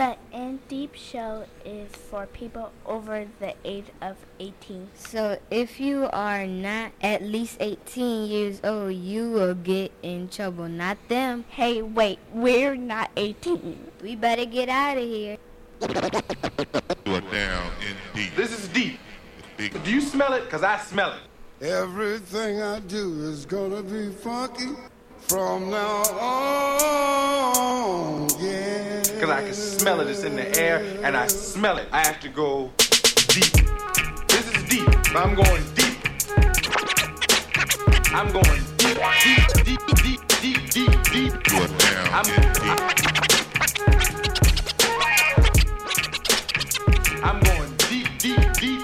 The In Deep Show is for people over the age of 18. So if you are not at least 18 years old, you will get in trouble, not them. Hey, wait, we're not 18. We better get out of here. You are down in deep. This is deep. Do you smell it? Because I smell it. Everything I do is gonna be funky from now on. Yeah. Because I can smell it. It's in the air, and I smell it. I have to go deep. This is deep. But I'm going deep. I'm going deep, deep, deep, deep, deep, deep, deep. You are down I'm- deep. I'm going deep, deep, deep.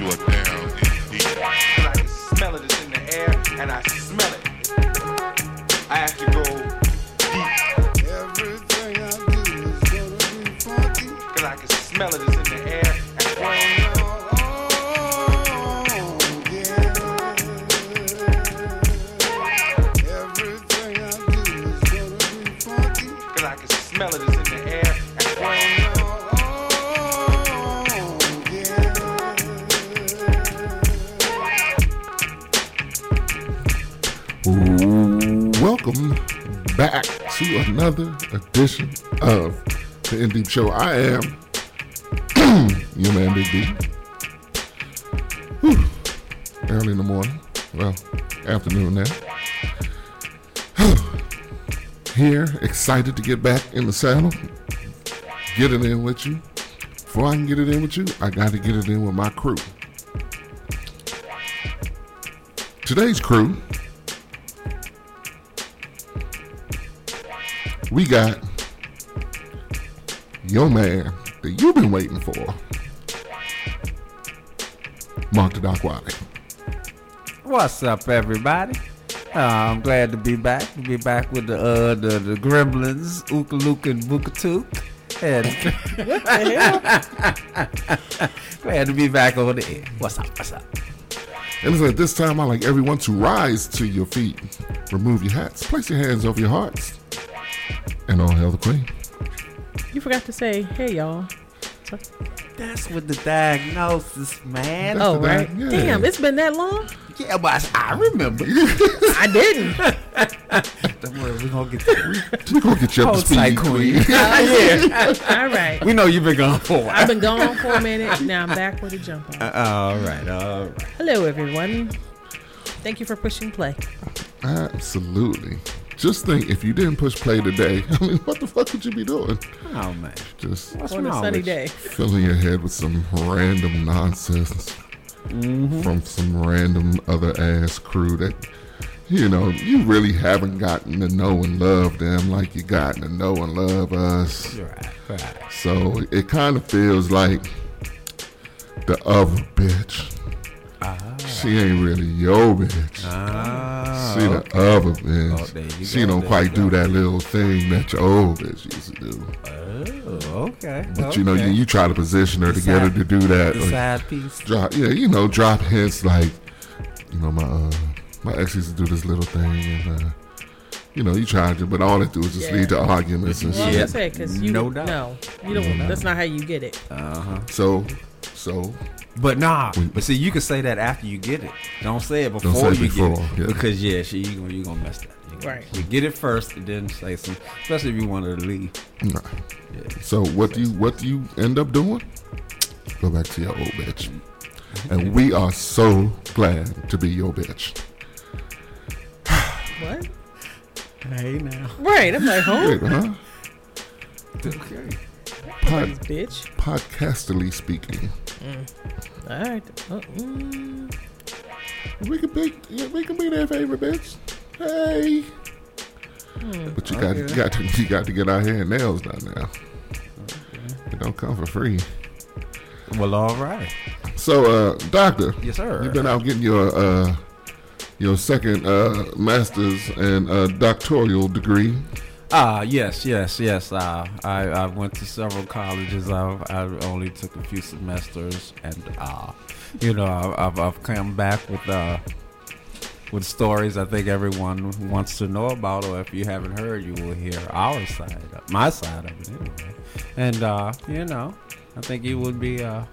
You are down in deep. Because I can smell it. It's in the air, and I smell it. I have to go deep. Everything I do is gonna be funky Because I can smell it. To another edition of the In Deep Show. I am your man, Big B. Whew. Early in the morning, well, afternoon now. Here, excited to get back in the saddle, get it in with you. Before I can get it in with you, I got to get it in with my crew. Today's crew we got your man that you've been waiting for, Mark the Doc Wiley. What's up, everybody? Uh, I'm glad to be back. To be back with the uh, the, the Gremlins, Ooka and Bookatook. And glad to be back on the air. What's up? What's up? And listen, at this time, I like everyone to rise to your feet, remove your hats, place your hands over your hearts, and all hail the Queen. You forgot to say, hey y'all. That's with the diagnosis, man. Oh, right. guy, yeah. Damn, it's been that long? Yeah, but I remember. I didn't. Don't worry, we're gonna get that. We're going to get you up to speed, Queen. Queen. Oh, yeah, All right. we know you've been gone for a while. I've been gone for a minute. Now I'm back with a jump on. Uh, all right, all right. Hello, everyone. Thank you for pushing play. Absolutely. Just think, if you didn't push play today, I mean, what the fuck would you be doing? Oh man, Just what's on a sunny day. filling your head with some random nonsense from some random other ass crew that you know you really haven't gotten to know and love them like you gotten to know and love us Right, right. so it kind of feels like the other bitch she ain't really your bitch Ah, she the other bitch Oh, she don't quite do that little thing that your old bitch used to do Oh, okay. but you know you, you try to position her to get her to do that the like, side piece. drop yeah you know drop hints like you know my uh my ex used to do this little thing and uh you know you try to but all it do is just Yeah. lead to arguments and Well, shit was gonna because you No no, doubt. no, you don't. That's not how you get it. Uh huh. so so But nah, but see, you can say that after you get it. Don't say it before say it you before, get it, yeah. because yeah, she you gonna you gonna mess that. You Right. You get it first, and then say some, especially if you want her to leave. nah. so what do you what do you end up doing go back to your old bitch and we are so glad to be your bitch What? Hey now, Right. I'm like, huh? Wait, huh okay. Pod, Bitch. podcasterly speaking All right. Uh, mm. we can be yeah, we can be their favorite bitch hey but you got you got to you got to get out here and nails done now it don't come for free Well, all right. So, uh, doctor, Yes, sir. you've been out getting your uh, your second uh, master's and uh, doctoral degree. Ah, yes, yes, yes. Uh, I I went to several colleges. I I only took a few semesters, and uh, you know, I- I've I've come back with uh with stories I think everyone wants to know about, or if you haven't heard, you will hear our side, my side of it anyway. And uh, you know, I think you would be, uh,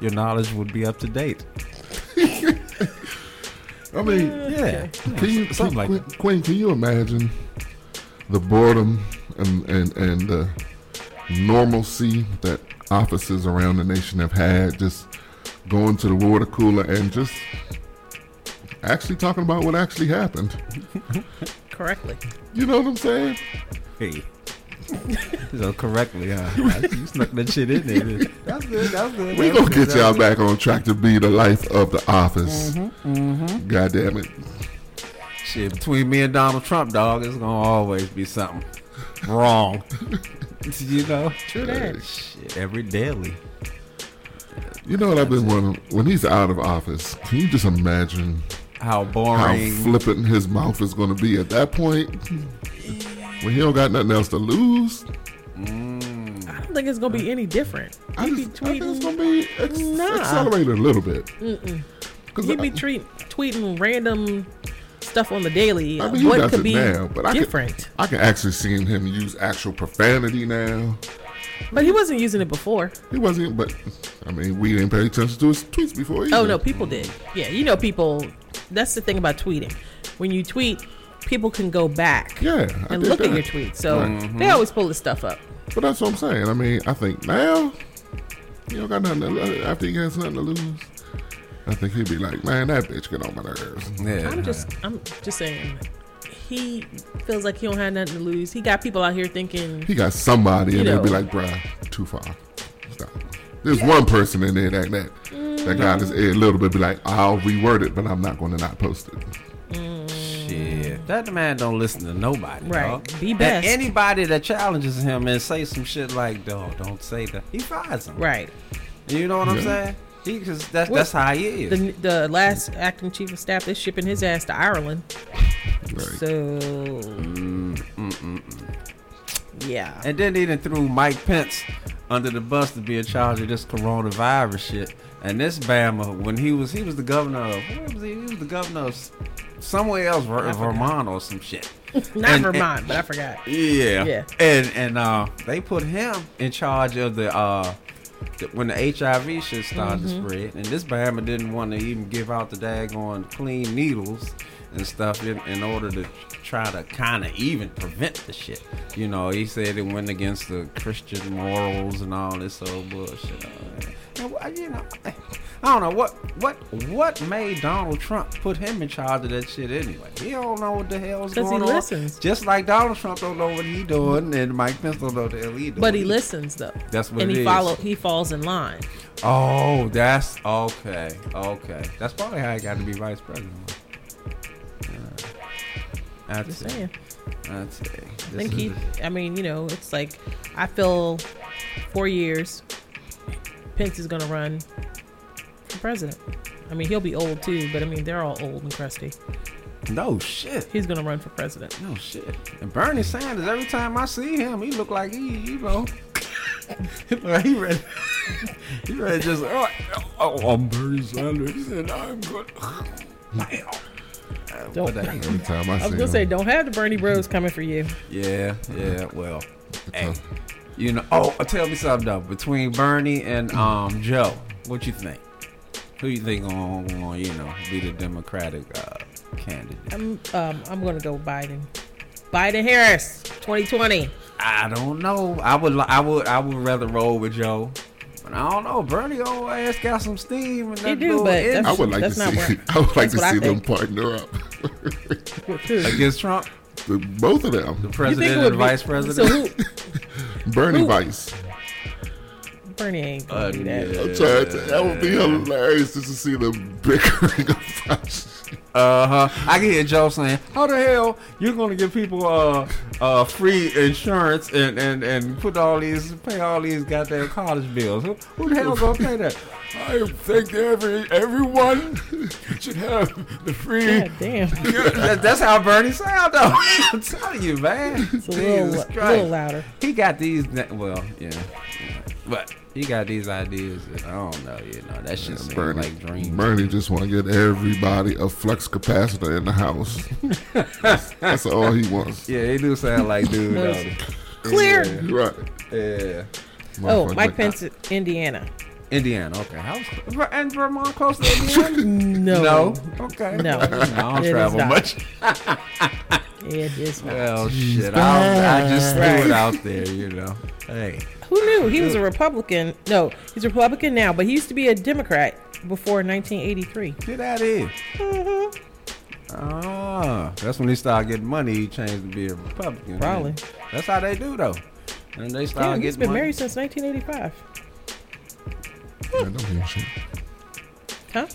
your knowledge would be up to date. I mean, Yeah, can you, something like Queen, that. Queen, can you imagine the boredom and, and, and the normalcy that officers around the nation have had just going to the water cooler and just actually talking about what actually happened? Correctly. You know what I'm saying? Hey. so correctly, huh? You snuck that shit in there. That's good. That's good. We That's gonna get y'all back on track to be the life of the office. Mm-hmm, God damn it. Shit, between me and Donald Trump, dog, it's gonna always be something wrong. you know? True that. Uh, shit, every daily. You know what I've been wondering? When he's out of office, can you just imagine How boring, how boring. flippant his mouth is going to be at that point? When he don't got nothing else to lose? I don't think it's gonna be any different. I, He be just, I think it's going to be ex- Nah. accelerated a little bit. Cause He be treat, tweeting random stuff on the daily. I mean, what could be now, but I could- different? I can actually see him use actual profanity now. But he wasn't using it before. He wasn't, but I mean, we didn't pay attention to his tweets before. Oh, either. Oh no, people did. Yeah, you know, people. That's the thing about tweeting. When you tweet, people can go back Yeah, I and look at your tweets. So Right. they mm-hmm. always pull this stuff up. But that's what I'm saying. I mean, I think now you don't got nothing to after he has nothing to lose. I think he'd be like, man, that bitch get on my nerves. Yeah. I'm just, I'm just saying. He feels like he don't have nothing to lose. He got people out here thinking, He got somebody, and You they'll be know. like, bruh, too far. Stop. There's one person in there that that, that got his ear a little bit, be like, I'll reword it, but I'm not going to not post it. Shit. That man don't listen to nobody. Right. dog. Be And best. anybody that challenges him and say some shit like, dog, don't say that. He fires him. right? You know what I'm Yeah. saying? He, cause that's, that's how he is. The the last acting chief of staff, they're shipping his ass to Ireland. Right. So Mm, yeah, And then they done threw Mike Pence under the bus to be in charge of this coronavirus shit. And this Bama, when he was he was the governor of where was he? He was the governor of somewhere else, Ver- Vermont or some shit. not And- Vermont, but I forgot. Yeah. Yeah. And and uh they put him in charge of the uh the, when the HIV shit started Mm-hmm. to spread. And this Bama didn't want to even give out the daggone clean needles and stuff in, in order to try to kind of even prevent the shit. You know, he said it went against the Christian morals and all this old bullshit. And, you know, I don't know what what what made Donald Trump put him in charge of that shit anyway. He don't know what the hell's going on. listens. Just like Donald Trump don't know what he doing, and Mike Pence don't know what the hell he doing. But he listens though. That's what and he follow he falls in line. Oh, that's okay. Okay, that's probably how he got to be vice president. I'd Just say. saying. I'd say. I think he. I mean, you know, it's like I feel four years. Pence is gonna run for president. I mean, he'll be old too, but I mean, they're all old and crusty. no shit. He's gonna run for president. No shit. And Bernie Sanders, every time I see him, he look like he, you know, he look like he ready. he ready just. Oh, oh, I'm Bernie Sanders, and I'm good. Oh. Don't. But, uh, Every time I, I see was gonna him, say, don't have the Bernie Bros coming for you. Yeah, yeah. Well, hey, you know. Oh, tell me something though. Between Bernie and um Joe, what you think? Who you think gonna, gonna you know be the Democratic uh, candidate? I'm um I'm gonna go Biden. Biden Harris, 2020. I don't know. I would I would I would rather roll with Joe. But I don't know. Bernie old ass got some steam and that do, but engine I would like That's to see. where- I would like that's to see them think. partner up. Against Trump, The- Both of them, the president and would be- vice So president. who? Bernie Who- Vice. Bernie ain't gonna Uh, do that. yeah. I'm trying to, that would be hilarious just to see them bickering about shit. Uh huh. I can hear Joe saying, "How the hell you're gonna give people uh uh free insurance and and and put all these pay all these goddamn college bills? Who, who the hell gonna pay that? I think every everyone should have the free. God damn. That- that's how Bernie sound though. I'm telling you, man. It's a little, Jesus a Christ. little louder. He got these. Well, yeah. yeah. But he got these ideas that I don't know, you know. That shit seems Bernie, like dreams. Bernie just want to get everybody a flux capacitor in the house. that's, that's all he wants. Yeah, he do sound like dude. Well, though. Clear. Right. Yeah. Oh, Mike like, Pence, Indiana. Indiana, okay. How's and Vermont close to Indiana? No. no. Okay. No. I don't It is travel not. much. It is not. Well, shit. I, I just threw it out there, you know. Hey. Who knew he was a Republican? No, he's a Republican now, but he used to be a Democrat before 1983. Get out of here. Mm-hmm. Ah, that's when he started getting money. He changed to be a Republican. Probably. That's how they do, though. And they Yeah, start he's getting been money. married since 1985. I don't hear shit. Huh?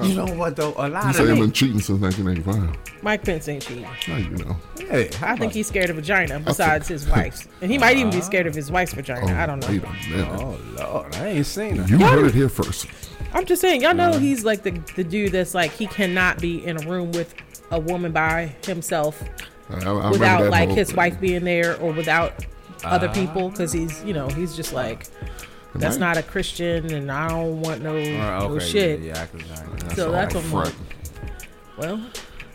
You know what, though? A You lot say of I've been cheating since 1985. Mike Pence ain't cheating. No, you know? Hey, I think he's scared of vagina besides his wife's. And he might even be uh-huh. scared of his wife's vagina. Oh, I don't know. Wait a minute. Oh, Lord. I ain't seen her. You heard it here first. I'm just saying, y'all know uh-huh. he's like the, the dude that's like, he cannot be in a room with a woman by himself I, I remember without like his thing. wife being there or without other uh-huh. people because he's, you know, he's just like, that's Right. not a Christian and I don't want no, Right, no shit. Yeah, yeah, I can, So all that's what I'm front. like. Well,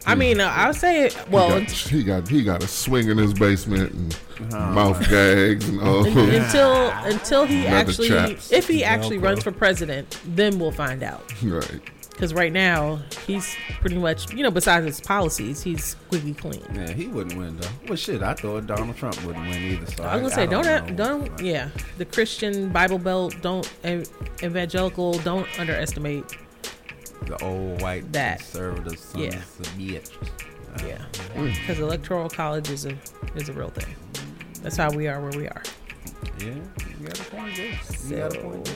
I mean, uh, I'll say it. He Well, got, he got he got a swing in his basement and Oh, mouth gags and all. un- until until he Leather actually, chaps. if he actually Velcro. runs for president, then we'll find out. right. Because right now he's pretty much, you know, besides his policies, he's squeaky clean. Yeah, he wouldn't win though. Well, shit, I thought Donald Trump wouldn't win either. So I was gonna say, don't know. don't, yeah, the Christian Bible Belt, don't evangelical, don't underestimate. the old white That. conservative sons Yeah. of bitches. Uh, yeah, because mm. electoral college is a is a real thing. That's how we are where we are. Yeah, you got a point there. You got a point there.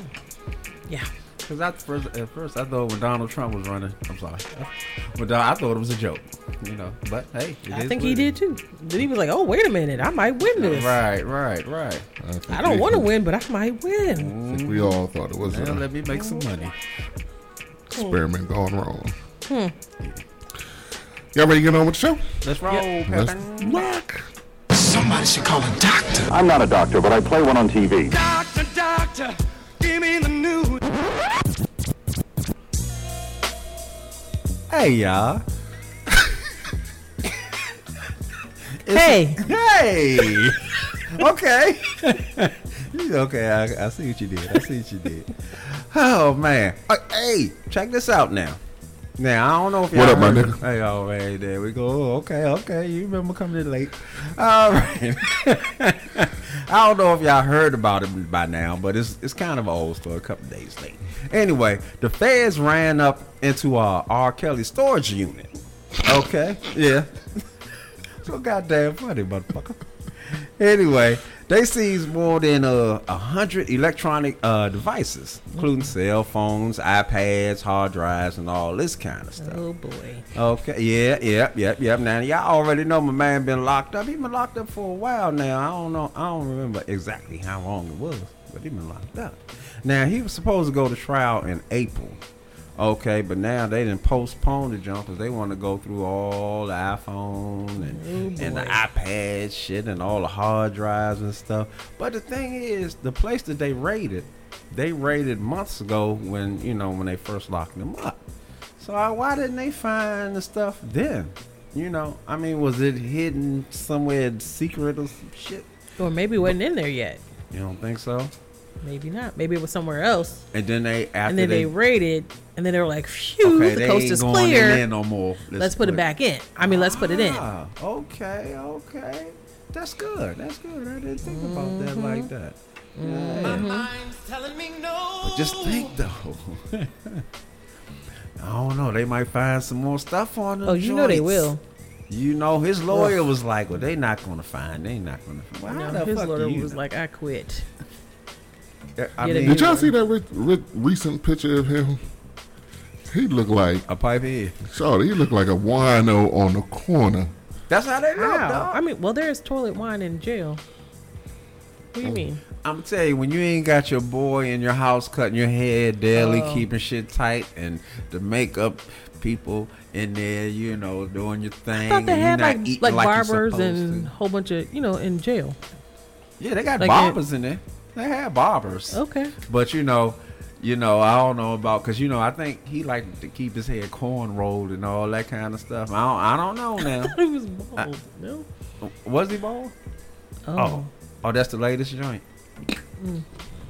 Yeah. Because at first, at first, I thought when Donald Trump was running, I'm sorry, but uh, I thought it was a joke, you know. But hey, it I is think he it did too. Then he was like, "Oh, wait a minute, I might win this. Right, right, right. I, I don't want to win, but I might win." Mm-hmm. I think we all thought it was Now an let me make some money. Hmm. experiment gone wrong. Hmm. Y'all ready to get on with the show? Let's roll, Let's rock. Somebody should call a doctor. I'm not a doctor, but I play one on TV. Doctor, doctor, give me the news. Hey, y'all. Hey, Hey. okay. okay, I, I see what you did. I see what you did. Oh man. Uh, hey, check this out now. Now I don't know if y'all What up, my nigga? Hey, all right, there we go. Oh, okay, okay. You remember coming in late. All right. I don't know if y'all heard about it by now, but it's it's kind of old story, a couple days late. Anyway, the feds ran up into our R. Kelly storage unit. Okay, yeah. So goddamn funny, motherfucker. Anyway, they seized more than uh, a hundred electronic uh, devices, including cell phones, iPads, hard drives, and all this kind of stuff. oh boy. Okay, yeah, yep, yep, yep. Now y'all already know my man been locked up. He been locked up for a while now. I don't know. I don't remember exactly how long it was, but he been locked up. Now he was supposed to go to trial in April. Okay, but now they didn't postpone the jump because they want to go through all the iPhone and, and the iPad shit and all the hard drives and stuff. But the thing is, the place that they raided, they raided months ago when you know when they first locked them up. So uh, why didn't they find the stuff then? You know, I mean, was it hidden somewhere secret or some shit? Or maybe it wasn't in there yet. You don't think so? Maybe not. Maybe it was somewhere else. And then they after And then they, they, raided, and then they were like, "Phew, okay, the coast ain't is going clear. in no more. Let's put it back in. I mean, let's put it in." Ah, okay, okay. That's good. That's good. I didn't think about that like Mm-hmm. like that. Yeah. But just think though. I don't know. They might find some more stuff on them. Oh, you know they will. You know, his lawyer was like, "Well, they not gonna find. They not gonna find." Well, how No, the his fuck do lawyer was know? like, "I quit." I mean, Did y'all see that re- re- recent picture of him? He looked like, a pipe head. sorry, he looked like a wino on the corner. That's how they look, How? I mean, well, there's toilet wine in jail. What do you oh. mean? I'm tell you, when you ain't got your boy in your house cutting your hair daily, Oh. keeping shit tight, and the makeup people in there, you know, doing your thing. I thought they and had like like like barbers and a whole bunch of you know in jail. yeah, they got like barbers in there. They had barbers. Okay. But you know, you know, I don't know about because you know I think he liked to keep his head corn rolled and all that kind of stuff. I don't, I don't know now. He was bald. no. Was he bald? Oh. Oh, oh, that's the latest joint. Mm.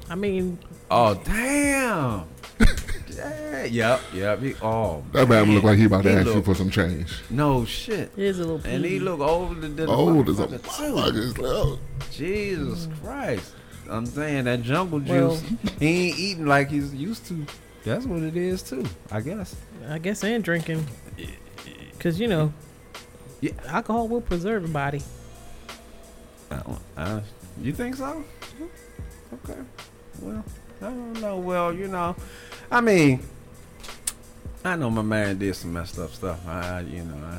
I mean, Oh damn. yeah, yep, yep. He, oh, That man look like he about to He ask you for some change. no shit. it is a little. And he look older than Old as a motherfucker, too. motherfucker. It's like, oh, Jesus Christ. I'm saying that jungle juice, Well- he ain't eating like he's used to. That's what it is too, I guess. I guess and drinking, because you know, Yeah. alcohol will preserve a body. Uh, you think so? Okay. Well, I don't know. Well, you know, I mean, I know my man did some messed up stuff. I- you know, I,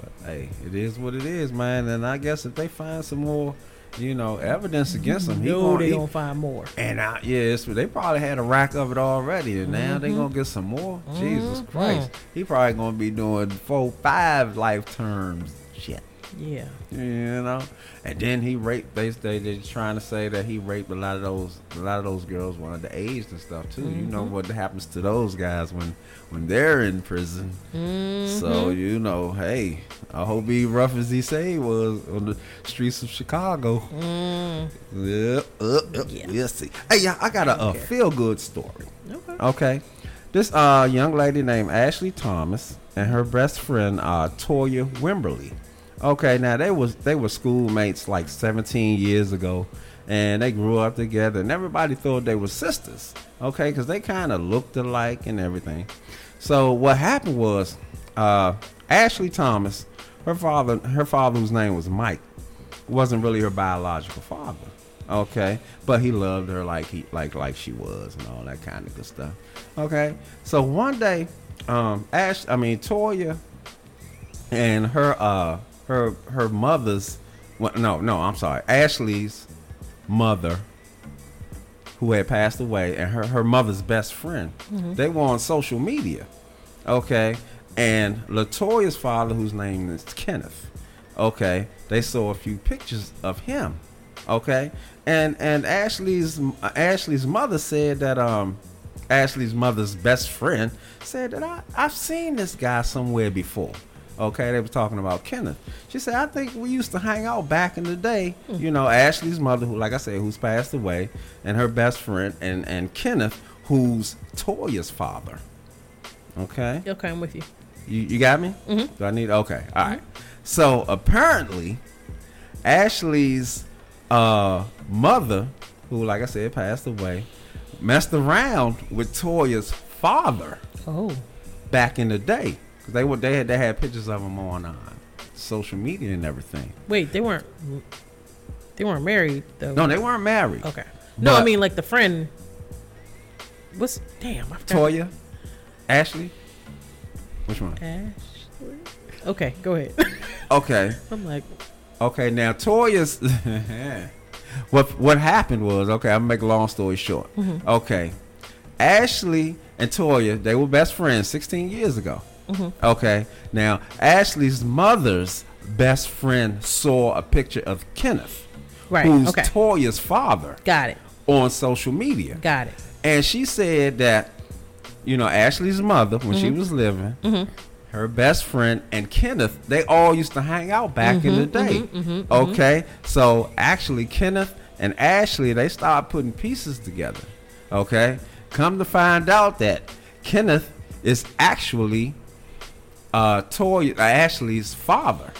but hey, it is what it is, man. And I guess if they find some more, you know, evidence against him, he No, gonna, they he- gonna find more. And I, yeah, it's, they probably had a rack of it already, and now they gonna get some more. Jesus mm-hmm. Christ, he probably gonna be doing four, five life terms. Shit, Yeah. you know. And then he raped. They they they trying to say that he raped a lot of those a lot of those girls when the aged and stuff too. You know what happens to those guys when when they're in prison. So you know, hey, I hope he rough as he say was on the streets of Chicago. Yeah, uh, uh, Yeah. We'll see. Hey, yeah, I got a, a feel good story. Okay. Okay. This uh young lady named Ashley Thomas and her best friend uh Toya Wimberly. Okay, now they was they were schoolmates like 17 years ago and they grew up together and everybody thought they were sisters. Okay, cuz they kind of looked alike and everything. So what happened was uh Ashley Thomas, her father her father whose name was Mike wasn't really her biological father. Okay, but he loved her like he like like she was and all that kind of good stuff. Okay, so one day, um, Ash, I mean Toya, and her uh her her mother's, well, no no I'm sorry, Ashley's mother, who had passed away, and her her mother's best friend, they were on social media. Okay, and Latoya's father, whose name is Kenneth okay? They saw a few pictures of him okay? And and ashley's ashley's mother said that um ashley's mother's best friend said that I, i've seen this guy somewhere before okay they were talking about kenneth she said i think we used to hang out back in the day you know ashley's mother who like i said who's passed away and her best friend and and kenneth who's toya's father okay Okay, I'm with you. you, you got me? Mm-hmm. Do I need? Okay, all right. So apparently, Ashley's uh, mother, who, like I said, passed away, messed around with Toya's father Oh. back in the day. 'Cause they were they had they had pictures of him on uh, social media and everything. Wait, they weren't. They weren't married though. No, they weren't married. Okay. No, I mean like the friend. What's damn? I forgot. Toya, Ashley, which one? Ashley. Okay, go ahead. Okay. I'm like, Okay, now Toya's what what happened was okay. I'm gonna make a long story short. Okay, Ashley and Toya they were best friends 16 years ago. Mm-hmm. Okay, now Ashley's mother's best friend saw a picture of Kenneth, right. who's okay. Toya's father, Got it. on social media, Got it. and she said that you know Ashley's mother when she mm-hmm. was living. Mm-hmm. Her best friend and Kenneth, they all used to hang out back in the day. okay, so actually, Kenneth and Ashley, they started putting pieces together. Okay, come to find out that Kenneth is actually uh, Toy uh, Ashley's father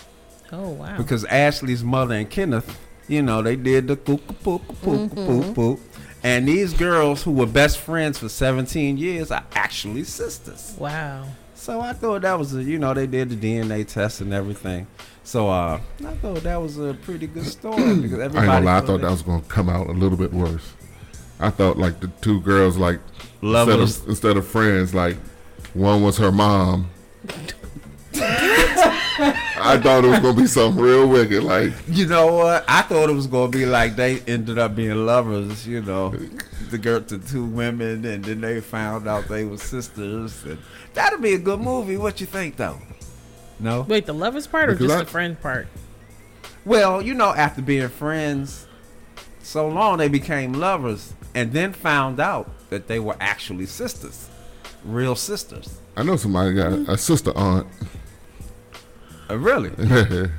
Oh wow. because Ashley's mother and Kenneth, you know, they did the poop poop poop poop poop. And these girls who were best friends for 17 years are actually sisters. wow. So I thought that was a, you know, they did the DNA test and everything. So uh, I thought that was a pretty good story because I ain't everybody. gonna lie. I thought thought that was gonna come out a little bit worse. I thought like the two girls, like instead of, instead of friends, like one was her mom. I thought it was gonna be something real wicked. Like You know what? I thought it was gonna be like they ended up being lovers. You know, the girl, the two women, and then they found out they were sisters. And that'd be a good movie. What you think, though? No. Wait, the lovers part or Because just I- the friend part? Well, you know, after being friends so long they became lovers, and then found out that they were actually sisters, real sisters. I know somebody got a sister aunt. Uh, really?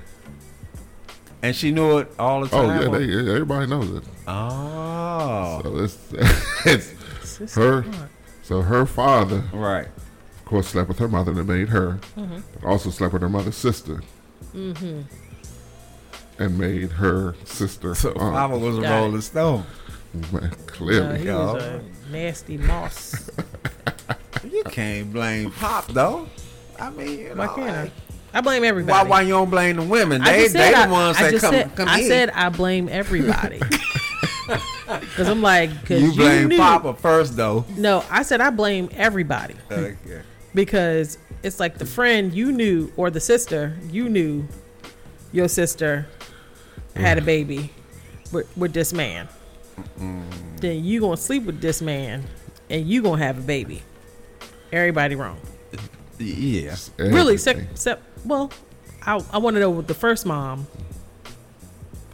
And she knew it all the time. Oh yeah, they, everybody knows it. oh, So it's, it's Sister her. aunt. So her father, right. of course, slept with her mother and made her. But also slept with her mother's sister. Mm-hmm. And made her sister. So aunt. Papa was a Got it. Rolling Stone. Man, clearly. he Yeah. was a nasty moss. You can't blame Pop though. I mean, you know, Why can't I? I blame everybody. why Why you don't blame the women? They they said the I, ones I that come said, come I in. said I blame everybody. Because I'm like, because you you, blame knew. Papa first though. No, I said I blame everybody uh, Okay. because it's like the friend you knew or the sister you knew your sister had a mm. baby with, with this man. Then you gonna sleep with this man and you gonna have a baby. Everybody wrong. Yeah. Really, except, except well, I I want to know what the first mom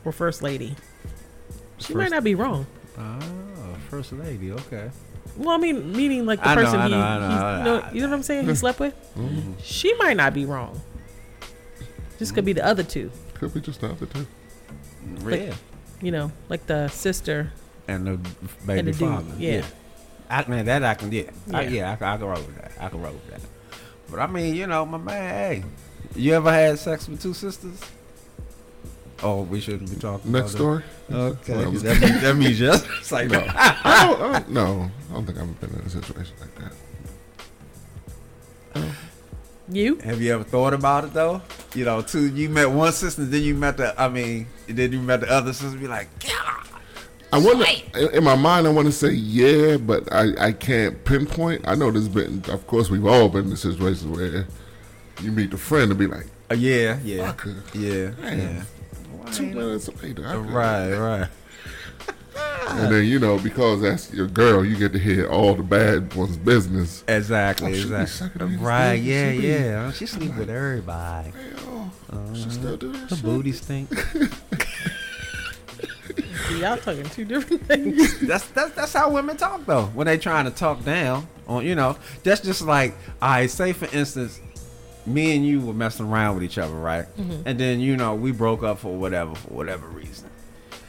or first lady. She might not be wrong. Oh, first lady. Okay. Well, I mean, meaning like the I person I he, know, I know, he's- you, know. know, you know what I'm saying? He slept with. Mm-hmm. She might not be wrong. Just could be the other two. Could be just the other two. Yeah. You know, like the sister. And the baby And the dude, father. yeah. I man, that I can yeah. I, Yeah. yeah, I, can- I can roll with that. I can roll with that. But I mean, you know, my man, hey, you ever had sex with two sisters? Oh, we shouldn't be talking Next about story. Okay. Well, that, means, that means yes. It's like, No, I don't, I don't, no, I don't think I've been in a situation like that. You? Have you ever thought about it though? You know, two you met one sister, then you met the I mean, then you met the other sister. Be like, God, I want to, in my mind, I want to say yeah, but I, I can't pinpoint. I know there's been, of course, we've all been in situations where you meet the friend and be like, uh, yeah, yeah, Fuck her. yeah, Man. yeah. two minutes later, I could- Right, right. And then you know because that's your girl, you get to hear all the bad one's business. Exactly, Oh, she be exactly. sucking Right, yeah, she be- yeah. She sleep with everybody. Oh, she still do that Her shit? booty stink. Y'all talking two different things. that's that's that's how women talk though. When they trying to talk down on you know, that's just like I say for instance, me and you were messing around with each other, right? And then you know we broke up for whatever for whatever reason.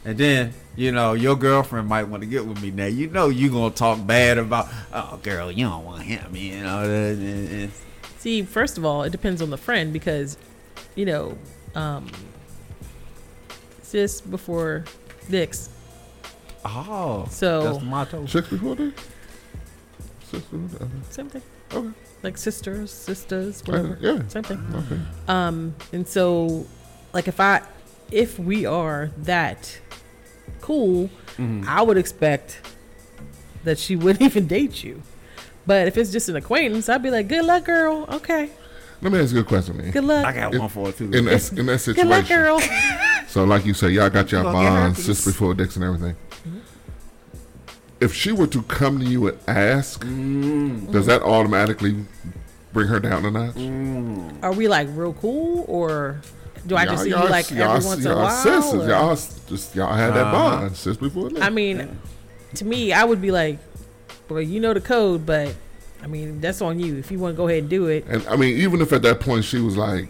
And then you know your girlfriend might want to get with me now. You know you gonna talk bad about oh girl you don't want him, you know. and- and- and- See, first of all, it depends on the friend because, you know, um, sis before dicks. Oh, So- that's the motto. Chicks before that? Sister, uh, Same thing. Okay, Like sisters, sisters, okay, whatever. yeah, Same thing. okay. Um, and so, like, if I, if we are that cool, Mm-hmm. I would expect that she wouldn't even date you. But if it's just an acquaintance, I'd be like, "Good luck, girl. Okay, Let me ask you a question, man. good luck. I got one for it too. In that in that Good luck, situation, girl." so like you said, y'all got your You gonna bonds, herpes. sis before dicks and everything. If she were to come to you and ask, Mm. does that automatically bring her down a notch? Are we like real cool, or do I just see you like every once in a while? Sisters, y'all just y'all had that Uh-huh. bond, since before dicks. I mean, to me, I would be like, "Well, you know the code, but I mean, that's on you. If you want to go ahead and do it, and I mean, even if at that point she was like,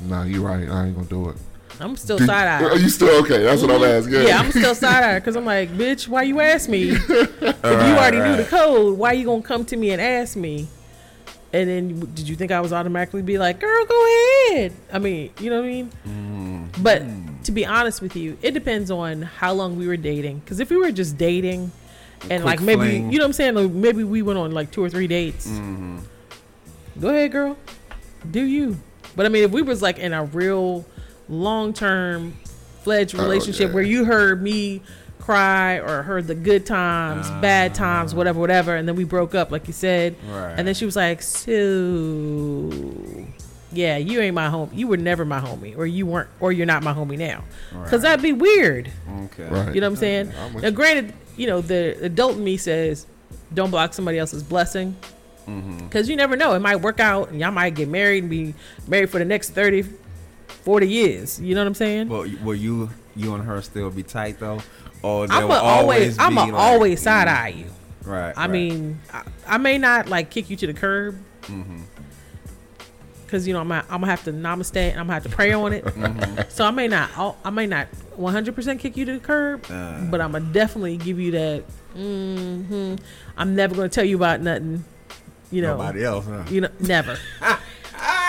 "Nah, you're right, I ain't gonna do it." I'm still side Are you still okay? That's what I'm asking. Yeah, I'm still side eye because I'm like, bitch, why you ask me? if you already knew the code, why you gonna come to me and ask me? And then did you think I was automatically be like, girl, go ahead? I mean, you know what I mean? Mm. But to be honest with you, it depends on how long we were dating. Because if we were just dating, and Quick like maybe fling. you know what I'm saying, like maybe we went on like two or three dates. Mm-hmm. Go ahead, girl, do you? But I mean, if we was like in a real long term fledged Oh, relationship yeah. where you heard me cry or heard the good times, bad times, whatever, whatever, and then we broke up, like you said, Right. and then she was like, "So, yeah, you ain't my home. You were never my homie, or you weren't, or you're not my homie now, because that'd be weird." Okay. Right. You know what I'm saying? I'm Now, granted, you know, the adult in me says, don't block somebody else's blessing. Mm-hmm. Because you never know. It might work out and y'all might get married and be married for the next 30, 40 years. You know what I'm saying? Well, will you you and her still be tight though, Or I'm will a always, I'm like, always side eye you. Right. I right. mean, I, I may not like kick you to the curb. Mm-hmm. Cause you know I'm gonna, I'm gonna have to namaste and I'm gonna have to pray on it. Mm-hmm. So I may not I may not 100 percent kick you to the curb, Uh. but I'm gonna definitely give you that. hmm I'm never gonna tell you about nothing. You know, nobody else. Huh? you know, never.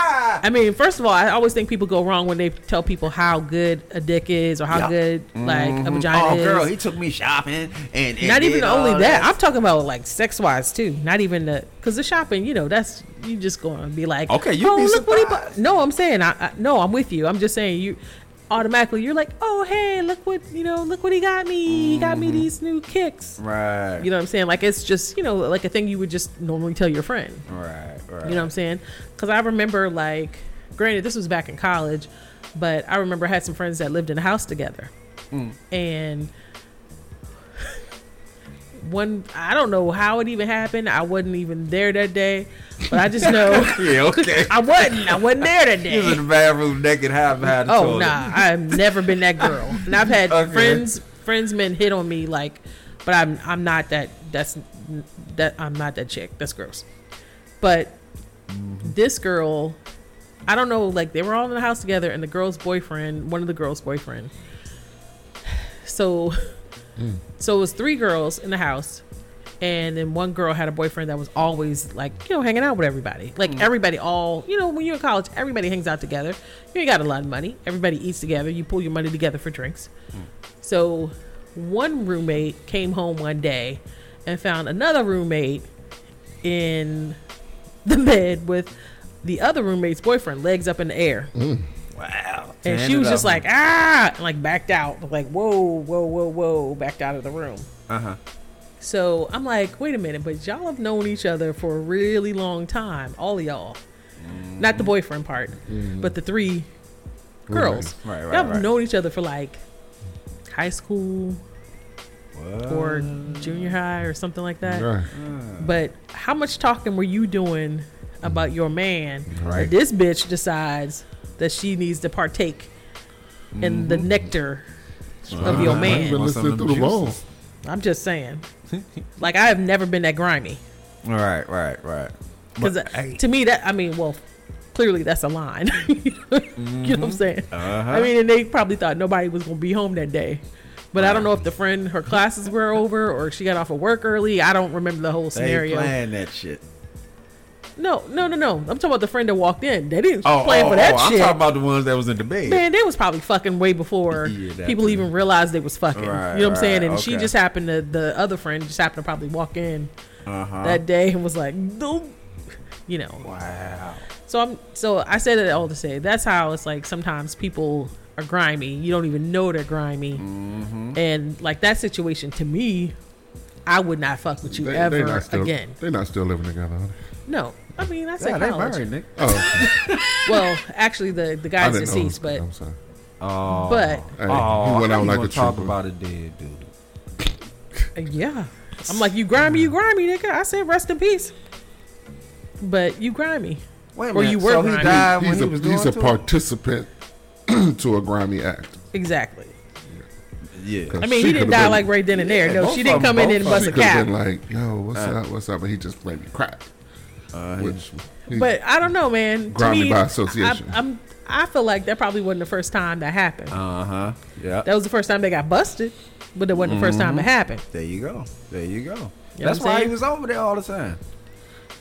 Ah! I mean, first of all, I always think people go wrong when they tell people how good a dick is or how Yeah. good like a mm-hmm. vagina Oh, is. girl, he took me shopping and, and not even only that. I'm talking about like sex wise too. Not even the because the shopping, you know, that's you just gonna be like, Okay, you'd oh, look what he bought. No, I'm saying, I, I no, I'm with you. I'm just saying you automatically you're like, oh hey, look what you know, look what he got me. He got me Mm-hmm. these new kicks. Right. You know what I'm saying? Like it's just you know like a thing you would just normally tell your friend. Right. Right. You know what I'm saying? Because I remember, like, granted, this was back in college, but I remember I had some friends that lived in a house together. Mm. And one, I don't know how it even happened. I wasn't even there that day, but I just know Yeah. Okay. I wasn't. I wasn't there that He was in day. the bathroom naked, half behind the Oh toilet. nah, I've never been that girl, and I've had Okay. friends, friends, men hit on me like, but I'm, I'm not that. That's that. I'm not that chick. That's gross. But this girl, I don't know. Like they were all in the house together, and the girl's boyfriend, one of the girls' boyfriend. So, so it was three girls in the house, and then one girl had a boyfriend that was always like you know hanging out with everybody. Like mm. everybody, all you know, when you're in college, everybody hangs out together. You ain't got a lot of money. Everybody eats together. You pull your money together for drinks. Mm. So, one roommate came home one day and found another roommate in the bed with the other roommate's boyfriend, legs up in the air. Mm. Wow. And she it was up. just like, ah, and like backed out, like, whoa, whoa, whoa, whoa, backed out of the room. Uh huh. So I'm like, wait a minute, but y'all have known each other for a really long time, all of y'all. Not the boyfriend part, but the three girls. Right, right, y'all have right. known each other for like high school What? or junior high or something like that. Right. But how much talking were you doing about your man? Right. That this bitch decides that she needs to partake in the mm-hmm. nectar of your I ain't man. been listening of through the walls. I'm just saying. like I have never been that grimy. Right. Right. Right. Because uh, to me, that I mean, well, clearly that's a line. you know what I'm mm-hmm. saying? Uh-huh. I mean, and they probably thought nobody was gonna be home that day. But I don't know if the friend her classes were over or she got off of work early. I don't remember the whole They scenario. playing that shit. No, no, no, no. I'm talking about the friend that walked in. They didn't Oh, plan oh, for that oh, I'm talking about the ones that was in the bed. Man, they was probably fucking way before Yeah, people too. even realized they was fucking. Right, you know what I'm saying? right, And she just happened to the other friend just happened to probably walk in Uh-huh. that day and was like, nope. You know. wow. So I'm so I said it all to say that's how it's like sometimes people are grimy. You don't even know they're grimy. Mm-hmm. And like that situation to me, I would not fuck with you They, ever they still, again. They're not still living together. Are they? No. I mean I Yeah, said they college. married, Nick. Oh, okay. Well, actually the the guy's didn't know. deceased, but I'm sorry. Oh. but Hey, oh, he went out like gonna a talk trooper. about a dead dude. uh, yeah. I'm like you grimy, you grimy, nigga. I said rest in peace. But you grimy. Wait a Or minute. you were so he grimy. died when he's he a, was doing he's a to participant to a grimy act. Exactly. Yeah. I mean, he didn't die been- like right then and there. Yeah, no, she didn't come in both and bust a could have cap. been like, "Yo, what's up? What's up?" And he just made me crack. Uh, Which, But I don't know, man. To me, by association. I, I'm. I feel like that probably wasn't the first time that happened. uh-huh. Yeah. that was the first time they got busted, but it wasn't the first time it happened. There you go. There you go. know That's why he was over there all the time.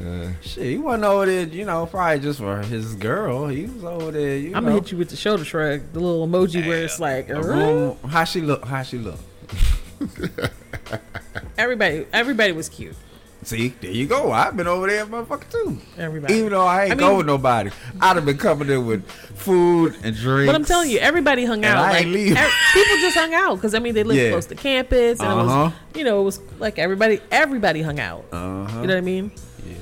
yeah. Shit, he wasn't over there, you know, probably just for his girl. He was over there, you I'm know. gonna hit you with the shoulder shrug, the little emoji where it's like, "Uh?" room- How she look? How she look? everybody, everybody was cute. See, there you go. I've been over there, motherfucker, too. Everybody. Even though I ain't I go mean- with nobody, I'd have been coming in with food and drinks. But I'm telling you, everybody hung out. I Like ain't ev- people just hung out because I mean they lived Yeah. close to campus, and it Uh-huh. was, you know, it was like everybody, everybody hung out. Uh-huh. You know what I mean? Yeah.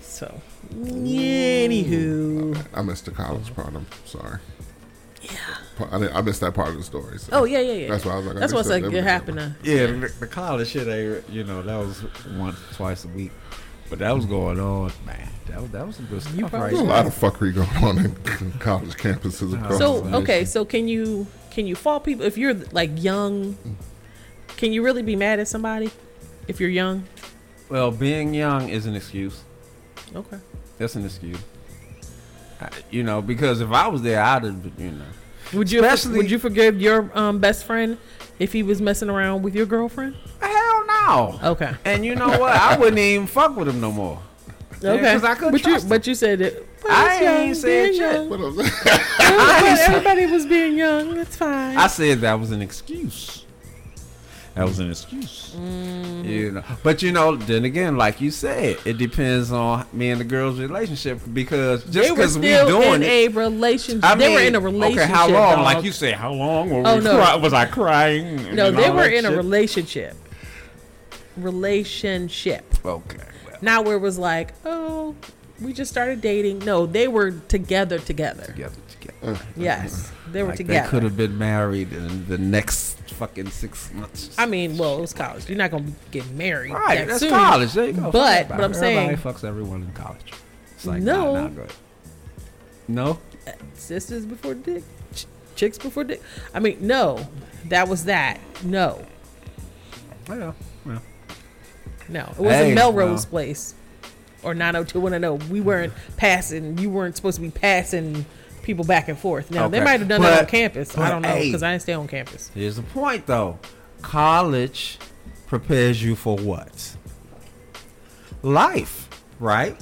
So, anywho, I missed the college part. I'm sorry. Yeah. I, I missed that part of the story. So. oh yeah, yeah, yeah. That's why I was like, That's guess what's like that it happened. Uh, yeah, the, the college shit, ain't, you know, that was once, twice a week. But that was mm-hmm. going on, man. That was, that was some good stuff right There's a lot of fuckery going on in college campuses across So the nation. okay, so can you can you fault people if you're like young Can you really be mad at somebody if you're young? Well, being young is an excuse. Okay. That's an excuse. I, you know, because if I was there, I'd have, you know. Would you Especially- would you forgive your um, best friend if he was messing around with your girlfriend? Hell no. Okay. And you know what? I wouldn't even fuck with him no more. Yeah, Okay. 'cause I couldn't but you trust him. but you said it. I it's young, ain't said being shit. What I'm? Everybody, everybody was being young. That's fine. I said that was an excuse. That was an excuse. Mm-hmm. You know, but you know, then again, like you said, it depends on me and the girl's relationship because just because we doing in it, a relationship. I they were in a relationship. Okay, how long? dog. Like you said, how long? Were Oh, we no. cry- was I crying? No, they were in a relationship. Relationship. Okay, well, Not where it was like, oh, we just started dating. No, they were together together. together, together. Yes, they were Like they could have been married in the next fucking six months. I mean, well, it was college. You're not gonna get married. right, that that's soon. college. There you go. But but I'm it. saying, everybody fucks everyone in college. It's like No. nah. No, uh, sisters before dick, ch- chicks before dick. I mean, no, that was that. No, well, well. no, it wasn't Hey, Melrose well. Place or 90210. We weren't passing. You weren't supposed to be passing people back and forth. Now they might have done that on But- campus. I don't know hey. because I didn't stay on campus. Here's the point, though. College prepares you for what? Life, right?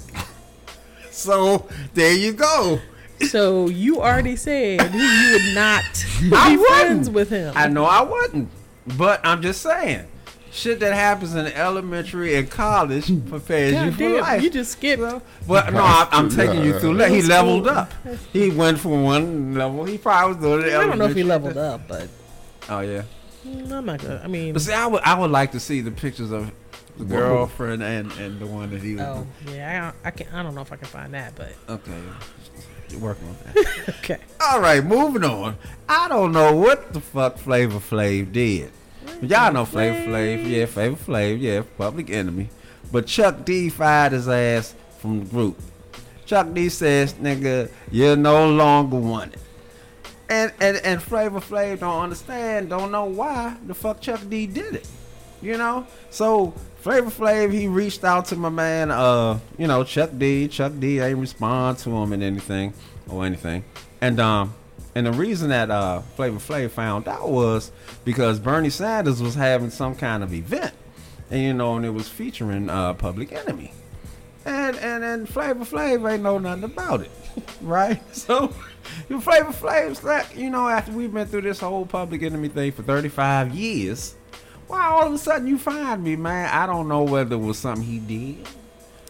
so there you go. So you already said you would not be I wouldn't. friends with him. I know I wouldn't, but I'm just saying, shit that happens in elementary and college prepares you God for damn, life. you just skipped. But no, I, I'm taking you through. that. He leveled up. He went from one level. He probably was doing it. I don't know if he leveled up, but Oh yeah. mm, I'm not gonna. I mean, But see, I would I would like to see the pictures of the girlfriend and and the one that he was. oh yeah, I, I can. I don't know if I can find that, but Okay, you're working on that. okay. All right, moving on. I don't know what the fuck Flavor Flav did. Y'all know Flavor Flav, yeah, Flavor Flav, yeah, Public Enemy. But Chuck D fired his ass from the group. Chuck D says, "Nigga, you're no longer wanted." And and and Flavor Flav don't understand, don't know why the fuck Chuck D did it. You know? So Flavor Flav, he reached out to my man, uh, you know, Chuck D. Chuck D ain't respond to him and anything or anything. And um and the reason that uh Flavor Flav found out was because Bernie Sanders was having some kind of event. And you know, and it was featuring uh Public Enemy. And and and Flavor Flav ain't know nothing about it. Right? So your Flavor Flav's like, you know, after we've been through this whole Public Enemy thing for 35 years, why all of a sudden you find me, man? I don't know whether it was something he did,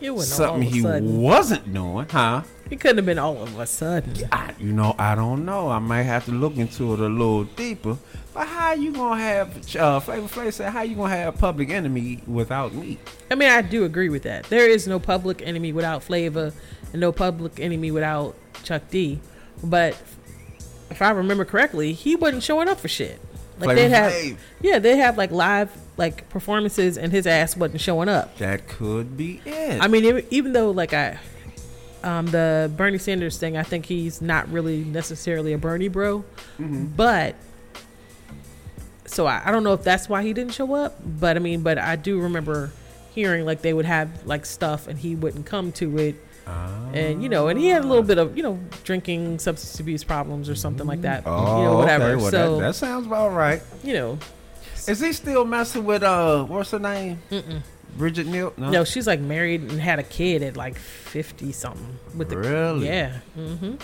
It all something he wasn't doing, huh? It couldn't have been all of a sudden. I, you know, I don't know. I might have to look into it a little deeper. But how you gonna have uh, Flavor Flav said? How you gonna have Public Enemy without me? I mean, I do agree with that. There is no public enemy without Flavor, and no public enemy without Chuck D. But if I remember correctly, he wasn't showing up for shit. Like they'd have, yeah, they have like live like performances, and his ass wasn't showing up. That could be it. I mean, even though like I, um, the Bernie Sanders thing, I think he's not really necessarily a Bernie bro, but so I, I don't know if that's why he didn't show up. But I mean, but I do remember hearing like they would have like stuff and he wouldn't come to it. And you know, and he had a little bit of you know drinking, substance abuse problems or something like that. oh, you know, whatever. okay. Well, so that, that sounds about right. you know, Is he still messing with uh? What's her name? Bridget Neal? No. no, she's like married and had a kid at like fifty something with the Really? yeah, mm-hmm.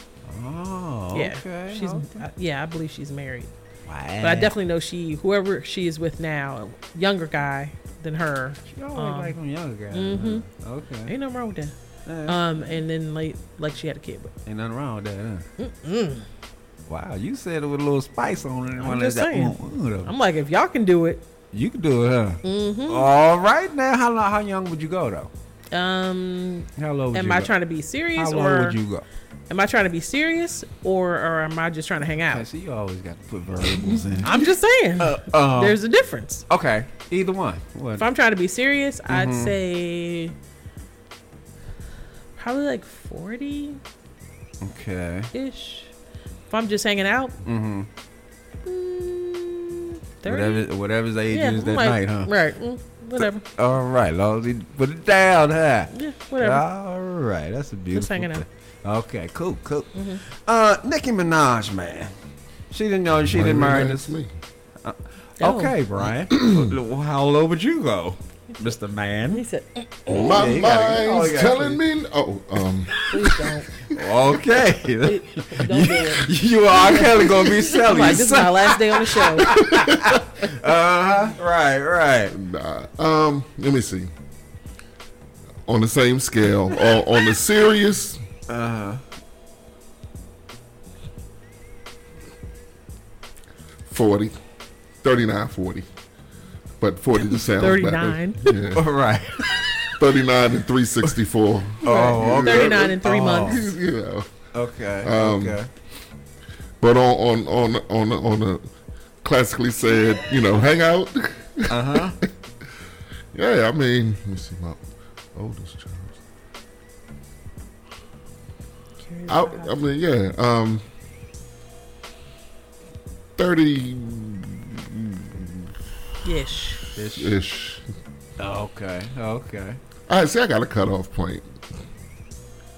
Oh, yeah. okay. she's okay. uh, yeah, I believe she's married. Wow. But I definitely know she, whoever she is with now, a younger guy than her. You always um, like them younger guys. mhm. huh? Okay. Ain't nothing wrong with that. Yeah. Um, and then like like she had a kid, but Ain't nothing wrong with that, huh? Wow, you said it with a little spice on it. I'm just that- saying. I'm like, if y'all can do it, You can do it, huh? mm-hmm. All right, now. How long, how young would you go though? um, How low am you I go? trying to be serious How or would you go? am I trying to be serious or or am I just trying to hang I out? see you always got to put variables in. I'm just saying, um, there's a difference. okay, either one. What? If I'm trying to be serious, I'd Mhm. say probably like 40 Okay. ish. If I'm just hanging out, Mm-hmm. Whatever, whatever his age Yeah, is that like- night, huh? Right. mm, whatever. All right, long as he put it down, huh? Yeah, whatever. All right, that's a beautiful. hanging out. thing. Okay, cool, cool. Uh, Nicki Minaj, man, she didn't know she didn't marry this. me. Oh. Okay, Brian, how low would you go, Mister Man. He said, My Yeah, you oh, mind's you gotta telling me. Oh, um, please don't. Okay, Don't do it. you are Kelly gonna be selling like, this is my last day on the show. Uh huh. Right, right. nah. Um, let me see. On the same scale, or on the serious, Uh huh. 40, 39, 40. But 40 just sounds 39. Yeah. All right. 39 and 364. Oh, okay. 39 in three Oh. months. you know. Okay. Um, okay. But on on on on on the classically said, you know, hang out. Uh huh. yeah, I mean, let me see my oldest child. I, I mean, yeah, um, thirty Ish. ish. Okay. Okay. I see. I got a cutoff point.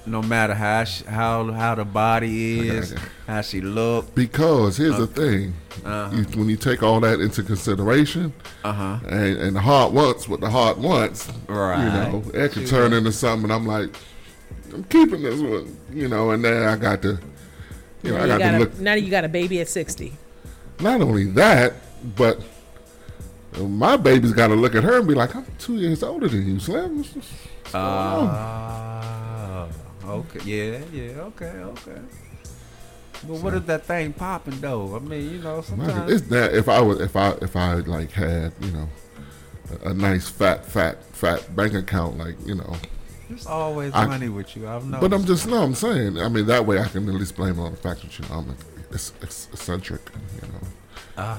No matter how she, how how the body is, Okay. how she look. Because here's the thing: Uh-huh. you, when you take all that into consideration, Uh huh. and, and the heart wants what the heart wants, Right. you know, it can turn into something. I'm like, I'm keeping this one, you know, and then I got to, you know, I got got to a- look. now you got a baby at 60. Not only that, but my baby's got to look at her and be like, I'm two years older than you, Slim. What's- what's going on?" Uh, okay. Yeah. Yeah. Okay. Okay. But what if that thing popping though? I mean, you know, sometimes. It's that if I was if I if I like had you know a, a nice fat fat fat bank account like you know, It's always I- money with you. I've known. but I'm just no I'm saying I mean that way I can at least blame it on the fact that you know I'm eccentric you know Ah.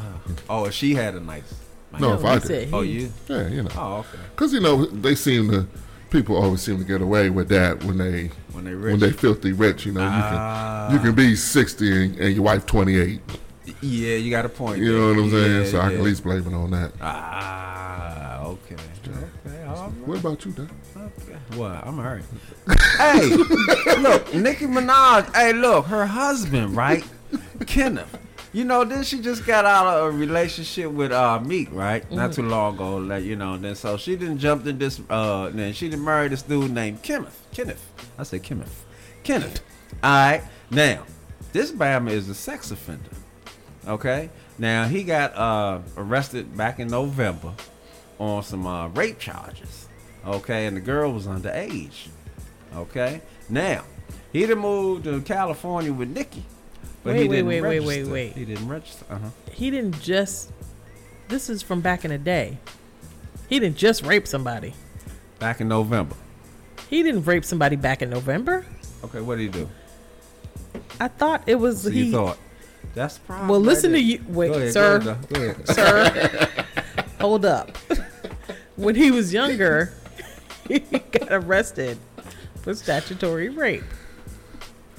Oh, if she had a nice. No No, if I did said Oh, you. yeah you know Oh, okay. because you know they seem to people always seem to get away with that when they When they rich. when they filthy rich you know Ah. you can you can be 60 and, and your wife 28 Yeah, you got a point. you know what I'm saying Yeah, so I can at least blame it on that Ah, okay. Okay. All right. what about you Dad? Okay. What? I'm alright. hey, look, Nicki Minaj. Hey, look, her husband, right? Kenneth. You know, then she just got out of a relationship with uh Meek, right? Not too long ago, like you know. Then so she didn't jump in this. Uh, then she didn't marry this dude named Kenneth. Kenneth. I said Kenneth. Kenneth. All right. Now, this Bama is a sex offender. Okay. Now he got uh arrested back in November on some uh, rape charges. Okay, and the girl was underage. Okay. Now he done moved to California with Nicki. But Wait, wait, wait, wait, wait, wait. He didn't register. Uh huh. He didn't just. This is from back in the day. He didn't just rape somebody. Back in November. He didn't rape somebody back in November. Okay, what did he do? I thought it was So he. you thought that's problem. well, right listen to you. Wait, ahead, sir. Go ahead, go ahead. sir. Hold up. when he was younger, he got arrested for statutory rape.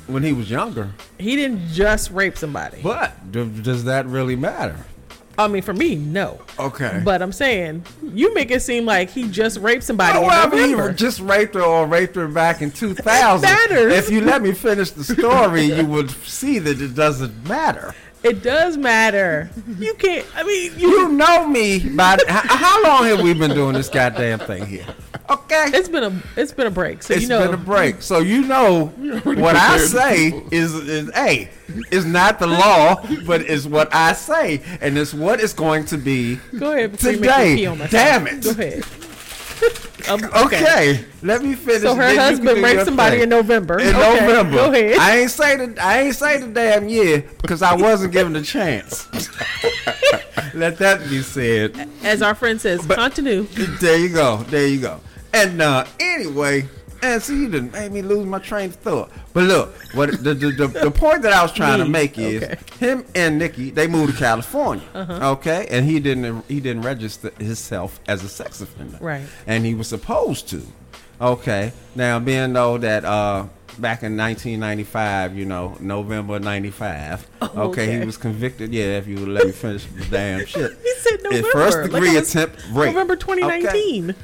When he was younger. He didn't just rape somebody. But do, does that really matter? I mean, for me, no. Okay. But I'm saying you make it seem like he just raped somebody in However, he just raped her or raped her back in 2000. it matters. If you let me finish the story, you would see that it doesn't matter. It does matter. You can't. I mean, you. You know me by h- how long have we been doing this goddamn thing here? Okay, It's been a. It's been a break. So it's you know. been a break, so you know what I say is is hey, is not the law, but is what I say, and it's what it's going to be Go ahead. before you make me today. pee on myself. Damn it. Go ahead. Um, Okay. let me finish. So her then husband raped somebody thing. in November. in Okay, November. Go ahead. I ain't say the I ain't say the damn year because I wasn't given the chance. Let that be said. As our friend says, continue. There you go. There you go. And uh, anyway, and see, you didn't make me lose my train of thought. But look, what the the, the, the point that I was trying to make is Okay. him and Nicki they moved to California. Uh-huh. Okay, and he didn't he didn't register himself as a sex offender. Right. And he was supposed to. Okay. Now being though that uh back in 1995, you know, November 95. Oh, okay. okay. he was convicted. Yeah, if you would let me finish the damn shit. He said November. first degree was- attempt rape. November Okay.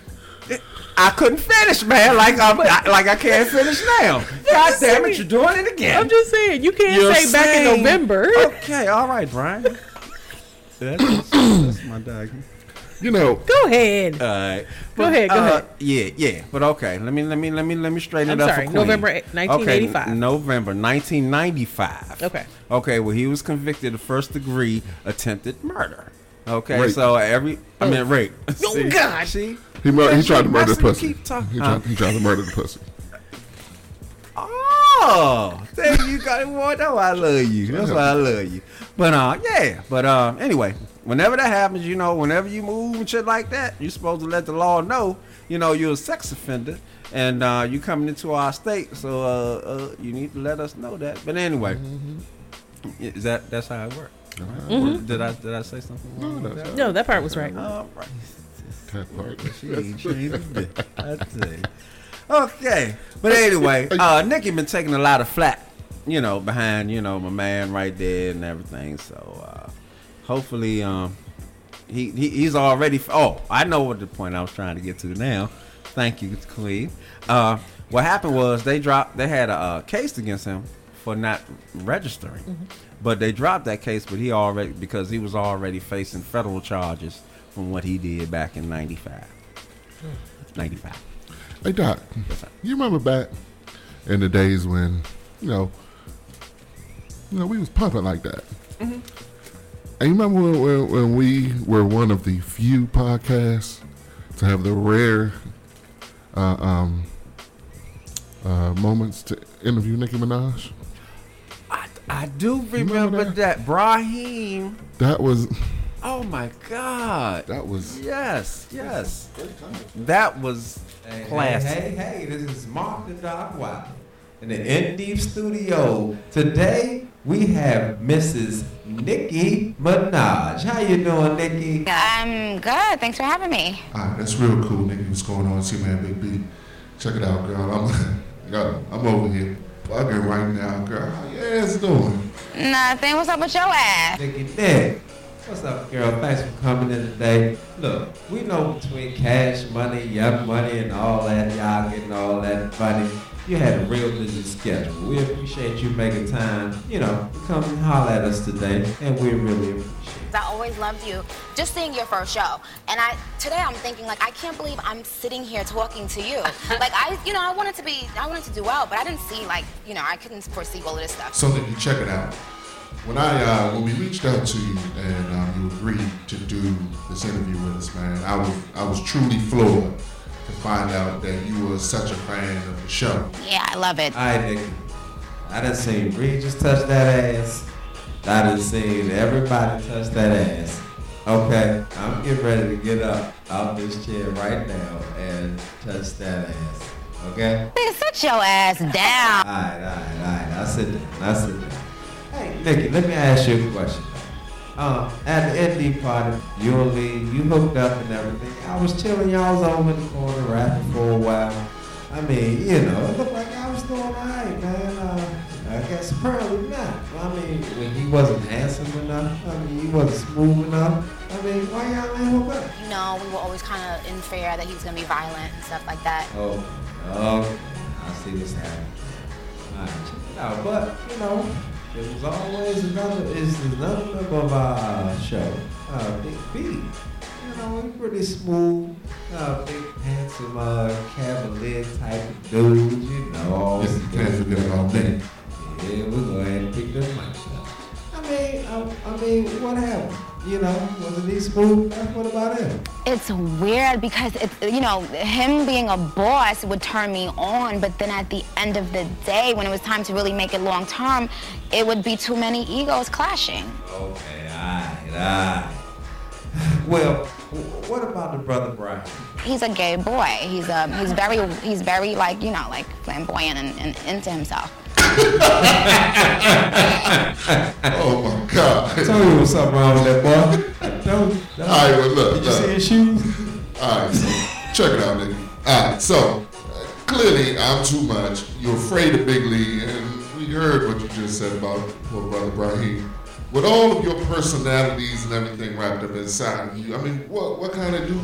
2019. I couldn't finish, man. Like I'm, I, like I can't finish now. God damn it, you're doing it again. I'm just saying you can't You're say back in November. Okay, all right, Brian. That's, that's my dog. You know, Go ahead. All right. Go ahead, go ahead. Uh, yeah, yeah. But okay, let me let me let me let me straighten I'm it up. sorry. November 1985. Okay, November 1995. Okay. Okay, well he was convicted of first degree attempted murder. Okay, Rape. so every I mean rape. Oh, God. See? he, mur- he tried to murder the pussy. you keep talking- He Huh? tried, he tried to murder the pussy. Oh, there you go. Boy, that's why I love you. That's why I love you. But uh, yeah. But uh, anyway, whenever that happens, you know, whenever you move and shit like that, you're supposed to let the law know, you know, you're a sex offender and uh, you coming into our state. So uh, uh, you need to let us know that. But anyway, is that that's how it works? Did I did I say something wrong? with that? No, that part was right. All right. That part. She ain't changed a bit. I tell you. Okay, but anyway, uh, Nicki been taking a lot of flack, you know, behind you know my man right there and everything. So uh, hopefully, um, he, he he's already. Oh, I know what the point I was trying to get to now. Thank you, Queen. Uh, what happened was they dropped. They had a, uh case against him for not registering, but they dropped that case. But he already because he was already facing federal charges from what he did back in '95. '95. Hey Doc, you remember back in the days when, you know, you know, we was pumping like that. Mm-hmm. And you remember when, when, when we were one of the few podcasts to have the rare uh, um, uh, moments to interview Nicki Minaj? I, I do remember remember that? that Brahim. That was Oh my God. that was Yes, yes. That was classic. Hey, hey, hey, this is Mark the Dog Wild in the In Deep Studio. Today we have Mrs. Nicki Minaj. How you doing, Nicki? I'm good. Thanks for having me. Alright, that's real cool, nigga. What's going on? See, man, Big B. Check it out, girl. I'm, yo, I'm over here bugging right now, girl. How your ass doing? Nothing. What's up with your ass? Nicki Nick. What's up, girl? Thanks for coming in today. Look, we know between cash money, young money, and all that, y'all getting all that money. You had a real busy schedule. We appreciate you making time, you know, to come and holler at us today, and we really appreciate it. I always loved you. Just seeing your first show, and I today I'm thinking like I can't believe I'm sitting here talking to you. like I, you know, I wanted to be, I wanted to do well, but I didn't see like, you know, I couldn't foresee all of this stuff. So, Nicki, check it out. When I uh, when we reached out to you and um, you agreed to do this interview with us, man, I was I was truly floored to find out that you were such a fan of the show. Yeah, I love it. All right, Nicki. I done seen Just touch that ass. I done seen everybody touch that ass. Okay, I'm getting ready to get up out this chair right now and touch that ass. Okay? Nigga, sit your ass down. Alright, alright, alright. I'll sit down. I'll sit down. Hey, Nicki, let me ask you a question. Uh, at the ND party, you and me, you hooked up and everything. I was chilling, y'all was over in the corner rapping for a while. I mean, you know, it looked like I was doing alright, man. Uh, I guess probably not. I mean, when he wasn't handsome enough, I mean, he wasn't smooth enough. I mean, why y'all ain't hook up? You know, we were always kind of in fear that he was gonna be violent and stuff like that. Oh, oh, I see what's happening. Alright, check it out. But, you know, it was always another, It's another member of our show, uh, Big B. You know, he's pretty smooth, uh, big, handsome, uh, cavalier type of dude, you know. Yes, you can't forget about me. Yeah, we'll go ahead and pick this mic up. I mean, I, I mean, what happened? You know, wasn't he smooth? What about him? It's weird because it's you know him being a boss would turn me on, but then at the end of the day, when it was time to really make it long term, it would be too many egos clashing. Okay, alright, alright. Well, what about the brother Brian? He's a gay boy. He's um he's very he's very like you know like flamboyant and, and into himself. Oh my God! I told you was something wrong with that boy. I told you. All right, well, look, Did you look. see his shoes? All right, so check it out, nigga. All right, so uh, clearly I'm too much. You're afraid of Big Lee, and we heard what you just said about poor brother Brahim. With all of your personalities and everything wrapped up inside of you, I mean, what what kind of do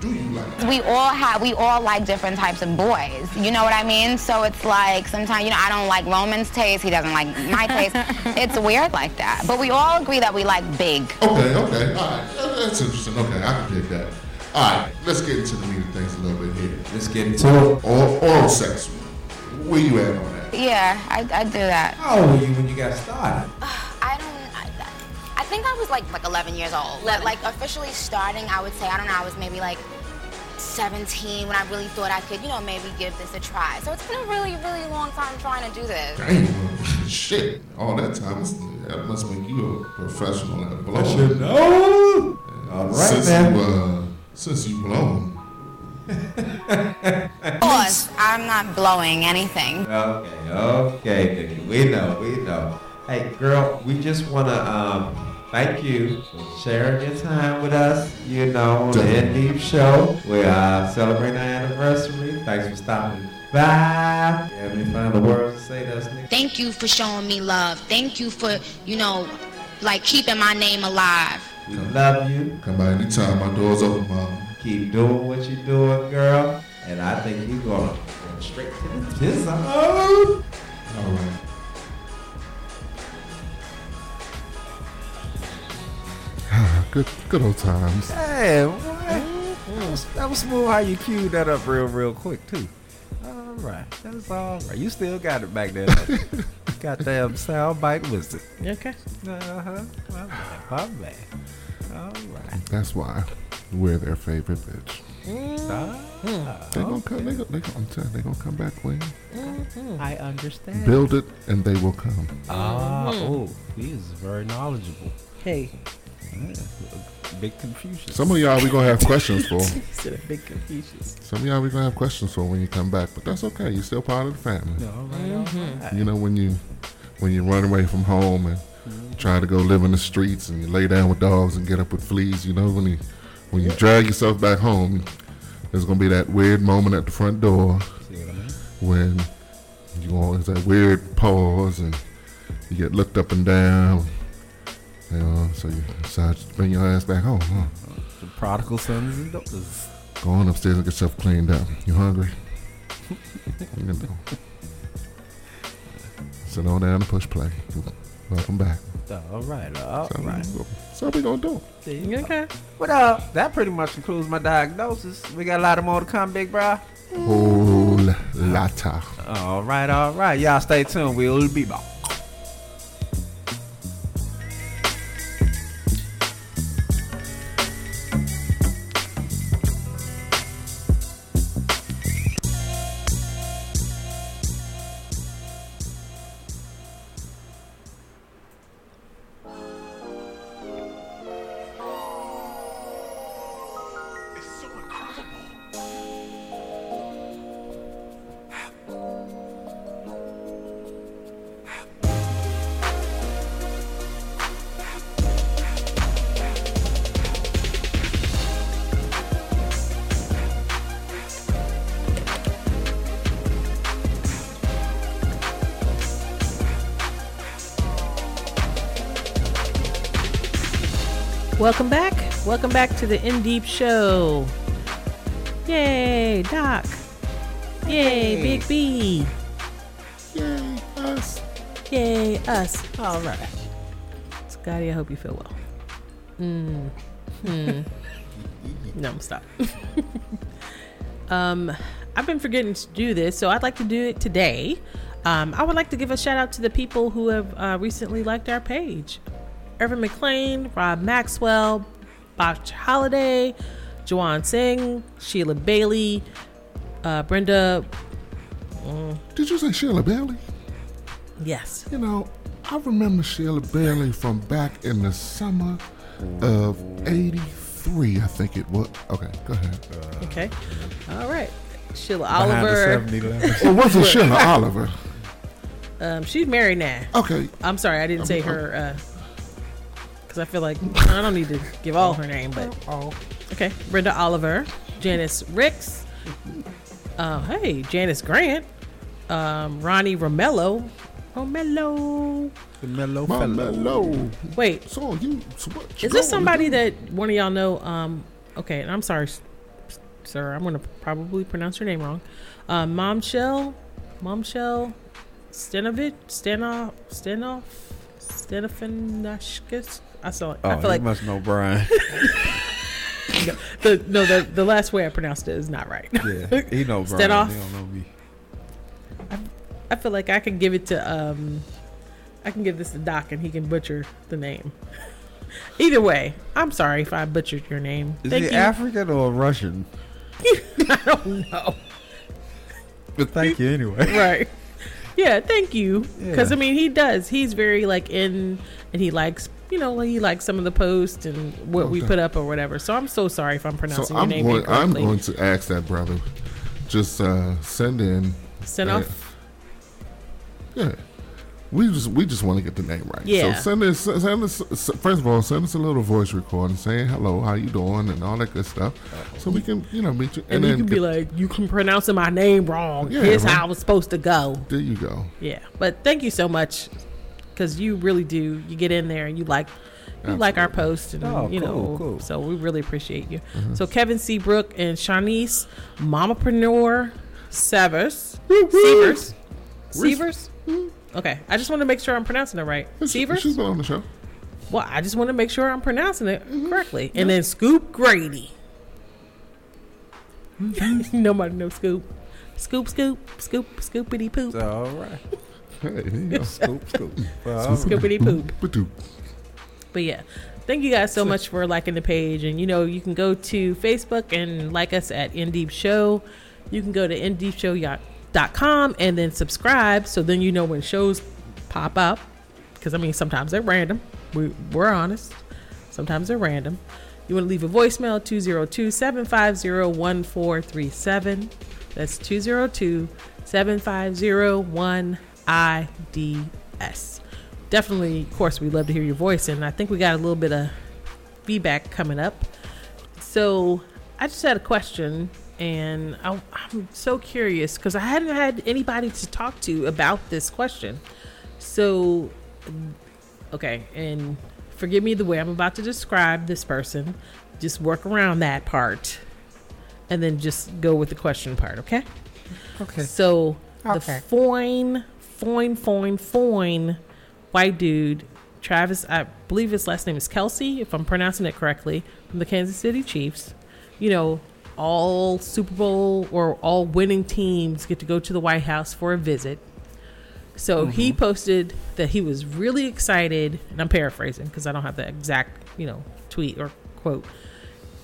do you like? we all have we all like different types of boys you know what i mean so it's like sometimes you know i don't like roman's taste he doesn't like my taste it's weird like that but we all agree that we like big Okay, okay, all right, that's interesting. Okay, I can dig that. All right, let's get into the meat of things a little bit here. Let's get into it. Oral, oral sex. Where you at on that? yeah i, I do that How old were you when you got started? i don't I, I think i was like like 11 years old but like officially starting i would say i don't know i was maybe like 17 when i really thought i could you know maybe give this a try so it's been a really really long time trying to do this Damn, shit, all that time, that must make you a professional at blowing. I should know. All right, since man. You, uh, since you blown. of course i'm not blowing anything Okay, okay, Nicki. We know, we know. Hey, girl, we just want to um, thank you for sharing your time with us. You know, on the Definitely. Indeep Show. We're uh, celebrating our anniversary. Thanks for stopping by. You have any final words to say to us, Nicki? Thank you for showing me love. Thank you for, you know, like keeping my name alive. We love you. Come by anytime. My door's open, mom. Keep doing what you're doing, girl. And I think you're going to go straight to the pizza. All right. Good, good old times. Hey, what? That was, that was smooth how you queued that up real, real quick, too. All right. That's all right. You still got it back there. Goddamn soundbite wisdom. Okay. Uh-huh. My bad. My bad. All right. That's why we're their favorite bitch. Ah, They gonna come. They gonna, they gonna, I'm telling they gonna come back, Queen. I understand. Build it, and they will come. Ah, oh, he is very knowledgeable. Hey, Yeah, big confusion. Some of y'all we gonna have questions for. he said a big Confucius. Some of y'all we gonna have questions for when you come back, but that's okay. You're still part of the family. All right, all mm-hmm. right. You know when you when you run away from home and mm-hmm. try to go live in the streets and you lay down with dogs and get up with fleas. You know when you when you drag yourself back home, there's gonna be that weird moment at the front door See what I mean? when you always that weird pause and you get looked up and down. You know, so you decide to bring your ass back home. Huh? The prodigal sons and daughters. Go on upstairs and get yourself cleaned up. You hungry? you know. Sit on down and push play. Welcome back. All right, all So, right. so we gonna do. Okay. What up? That pretty much concludes my diagnosis. We got a lot of more to come, big bro. Whole lotta. All right, all right. Y'all stay tuned. We'll be back. Welcome back. Welcome back to the In Deep Show. Yay, Doc. Yay, Hey. Big B. Yay, us. Yay, us. All right. Scotty, I hope you feel well. Mm. Hmm. no, stop. um, I've been forgetting to do this, so I'd like to do it today. Um, I would like to give a shout out to the people who have uh, recently liked our page. Irvin McLean, Rob Maxwell, Bach Holiday, Joanne Singh, Sheila Bailey, uh, Brenda. mm, Did you say Sheila Bailey? yes. You know, I remember Sheila Bailey from back in the summer of '83. I think it was. Okay, go ahead. Okay. All right. Sheila Behind the Oliver. 7-Eleven. Or was it Sheila Oliver? Um, she's married now. Okay, I'm sorry, I didn't say her because I feel like I don't need to give all her name, but Oh, okay. Brenda Oliver, Janice Ricks, Uh, hey, Janice Grant, um, Ronnie Romello, Romello. The mellow My fellow. mellow. Wait, So you, so what you is this somebody that one of y'all know? Um, okay, and I'm sorry, sir. I'm gonna probably pronounce your name wrong. Uh, Momshell, Momshell, Stenovich, Stanoff, Stanoff, Stenofinashkis. I saw. Oh, I feel you like must know Brian. the no the the last way I pronounced it is not right. yeah, he know Brian. Stanoff. He don't know me. I feel like I can give it to um, I can give this to Doc and he can butcher the name. Either way, I'm sorry if I butchered your name. Is Thank he you. African or Russian? I don't know. But thank you anyway. right. Yeah, thank you. Because Yeah. I mean, he does. He's very like in, and he likes, you know, he likes some of the posts and what we put up or whatever. So I'm so sorry if I'm So pronouncing your I'm name going. I'm going to ask that brother. Just uh, send in. Send uh, off. Yeah. We just we just want to get the name right. Yeah. So send us send us first of all send us a little voice recording saying hello, how you doing, and all that good stuff, so we can you know meet you. And, you then can be like, you can pronouncing my name wrong. Yeah, Here's right. how it's supposed to go. there you go. Yeah, but thank you so much because you really do. You get in there and you like you like our posts and Oh, you know. cool, cool. So we really appreciate you. Mm-hmm. So Kevin Seabrook and Shanice, Mamapreneur Severs, Severs, Severs. Okay, I just want to make sure I'm pronouncing it right. Severs. She's been on the show. Well, I just want to make sure I'm pronouncing it Mm-hmm. correctly. And then Scoop Grady. Nobody knows Scoop. Scoop, scoop, scoop, scoopity poop. All right. Hey, you go. Uh, scoop, scoop. Well, Scoopity poop. Ba-doop. But yeah, thank you guys so much for liking the page. And you know, you can go to Facebook and like us at Indeep Show. You can go to indeepshow.com and then subscribe so then you know when shows pop up. Because I mean, sometimes they're random. We, we're honest. Sometimes they're random. You want to leave a voicemail 202 750 1437. That's 202 750 1IDS. Definitely, of course, we'd love to hear your voice. And I think we got a little bit of feedback coming up. So I just had a question, and I, I'm so curious because I hadn't had anybody to talk to about this question. So, okay, and forgive me the way I'm about to describe this person. Just work around that part, and then just go with the question part. Okay. Okay. So the Okay. Foin, foin, foin, white dude, Travis. I believe his last name is Kelce, if I'm pronouncing it correctly, from the Kansas City Chiefs. You know, all Super Bowl or all winning teams get to go to the White House for a visit. So mm-hmm. he posted that he was really excited, and I'm paraphrasing because I don't have the exact, you know, tweet or quote.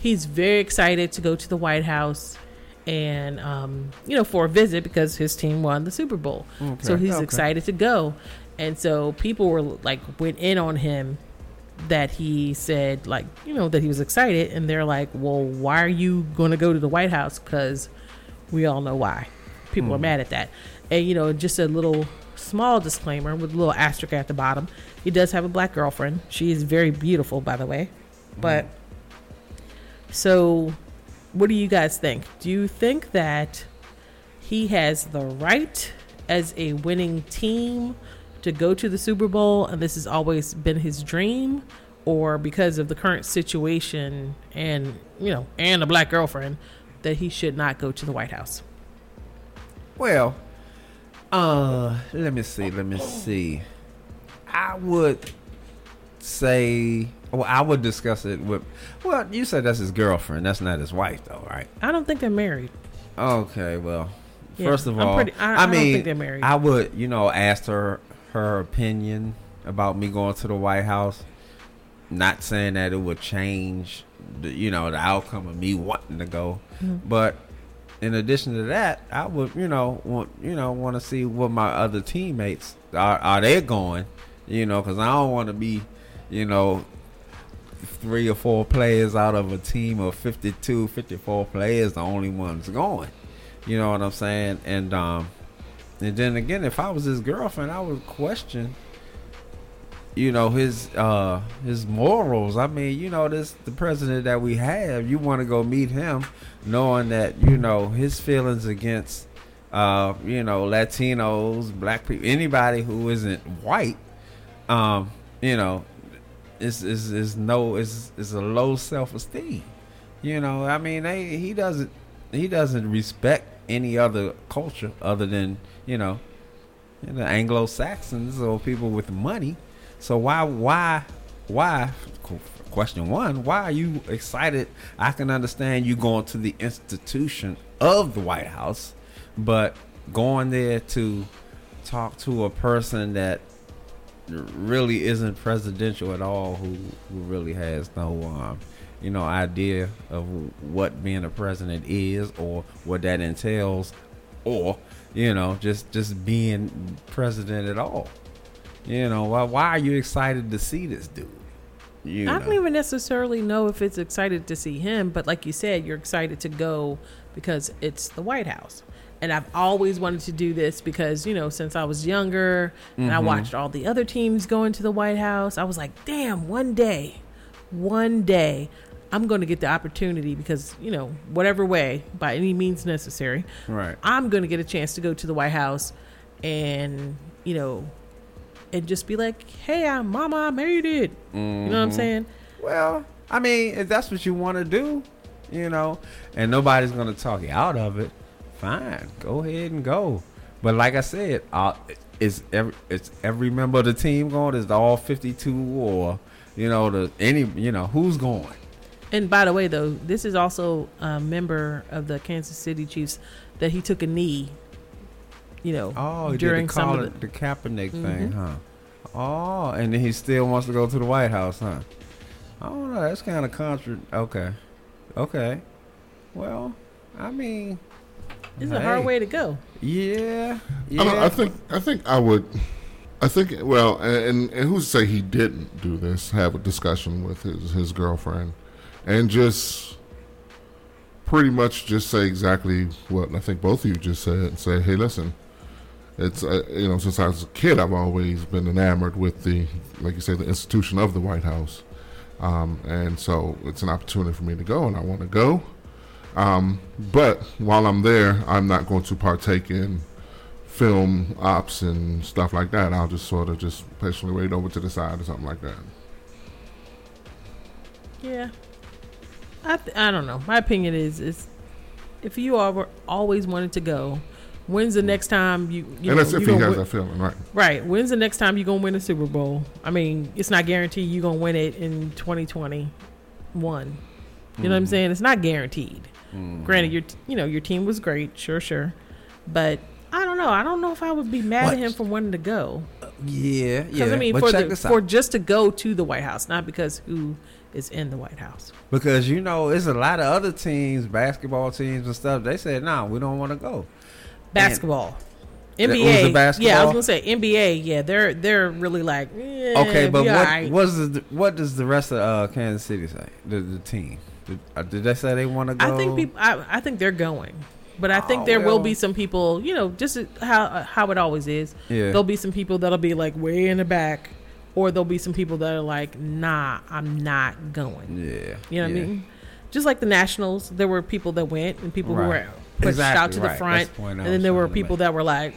He's very excited to go to the White House and, um, you know, for a visit because his team won the Super Bowl. So he's okay. excited to go. And so people were like, went in on him that he said, like, you know, that he was excited. And they're like, well, why are you going to go to the White House? Because we all know why. People are mad at that. And, you know, just a little small disclaimer with a little asterisk at the bottom. He does have a black girlfriend. She is very beautiful, by the way. But so, what do you guys think? Do you think that he has the right as a winning team to go to the Super Bowl and this has always been his dream? Or because of the current situation and, you know, and a black girlfriend, that he should not go to the White House? Well, uh, let me see. Let me see. I would say, well, I would discuss it with. Well, you said that's his girlfriend. That's not his wife, though, right? I don't think they're married. Okay. Well, Yeah, first of all, pretty- I- I don't mean, think they're married. I would, you know, ask her her opinion about me going to the White House. Not saying that it would change, the, you know, the outcome of me wanting to go, Mhm. but in addition to that, I would, you know, want you know want to see what my other teammates are. Are they going? You know, because I don't want to be, you know, three or four players out of a team of 52, 54 players, the only ones going. You know what I'm saying? And um, and then again, if I was his girlfriend, I would question you know his uh his morals. I mean, you know this the president that we have. You want to go meet him, knowing that you know his feelings against uh you know Latinos, black people, anybody who isn't white. Um, you know, is is is no is is a low self esteem. You know, I mean, they, he doesn't he doesn't respect any other culture other than you know the Anglo Saxons or people with money. So why why why question one why are you excited i can understand you going to the institution of the white house but going there to talk to a person that really isn't presidential at all who, who really has no um, you know idea of what being a president is or what that entails or you know just just being president at all you know why, why are you excited to see this dude you I know? don't even necessarily know if it's excited to see him, but like you said, you're excited to go because it's the White House. And I've always wanted to do this because, you know, since I was younger and I Mhm. watched all the other teams going to the White House, I was like, damn, one day, one day, I'm going to get the opportunity because, you know, whatever way, by any means necessary, Right. I'm going to get a chance to go to the White House and, you know, and just be like, hey, I, mama, I made it. You know what I'm Mhm. saying? Well, I mean, if that's what you want to do, you know, and nobody's going to talk you out of it, fine, go ahead and go. But like I said, uh, is every it's every member of the team going? Is all 52 or you know the any you know who's going? And by the way, though, this is also a member of the Kansas City Chiefs that he took a knee. You know, Oh, he during did the, some of the, the Kaepernick thing, Mhm. huh? Oh, and then he still wants to go to the White House, huh? I don't know. That's kind of contra. Okay, okay. Well, I mean, it's a hard way to go. Yeah, yeah. I, don't- I think I think I would. I think well, and and who's to say he didn't do this? Have a discussion with his his girlfriend, and just pretty much just say exactly what I think both of you just said. And say, hey, listen, it's uh, you know since I was a kid, I've always been enamored with the like you say the institution of the White House, um, and so it's an opportunity for me to go, and I want to go. Um, but while I'm there, I'm not going to partake in film ops and stuff like that. I'll just sort of just patiently wait over to the side or something like that. Yeah, I th- I don't know. My opinion is is if you are always wanted to go, when's the next time you? you and know, if you he has win- that feeling, right? Right. When's the next time you gonna win a Super Bowl? I mean, it's not guaranteed you are gonna win it in 2021. You know what I'm Mhm. saying? It's not guaranteed. Mhm. Granted, your you know your team was great, sure, sure, but I don't know. I don't know if I would be mad What? at him for wanting to go. Yeah, yeah. Because. I mean, but for the, for just to go to the White House, not because who is in the White House. because you know, it's a lot of other teams, basketball teams and stuff. They said, "No, we don't want to go." Basketball. The NBA, yeah, I was gonna say NBA. Yeah, they're they're really like eh, Okay, but what does the, what does the rest of uh, Kansas City say? The the team did, uh, did they say they want to go? I think people. I, I think they're going, but I think Oh, there will be some people. You know, just how how it always is. Yeah. There'll be some people that'll be like way in the back, or there'll be some people that are like, Nah, I'm not going. Yeah. You know what I mean? Just like the Nationals, there were people that went and people who were pushed Exactly, out to right. the front, and then there were people that were like,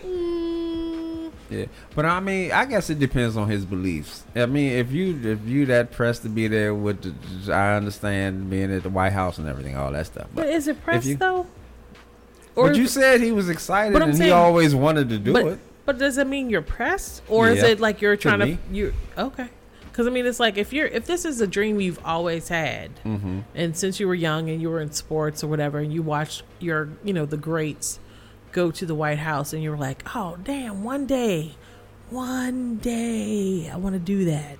Yeah, but I mean, I guess it depends on his beliefs. I mean, if you if you that pressed to be there with, the, I understand being at the White House and everything, all that stuff. "But is it press you- though?" But you said he was excited But and he always wanted to do but, it. But does it mean you're pressed, or is it like you're trying to me. you okay? Because I mean, it's like if you're if this is a dream you've always had, Mhm. and since you were young and you were in sports or whatever, and you watched your you know the greats go to the White House, and you were like, oh damn, one day, one day, I want to do that.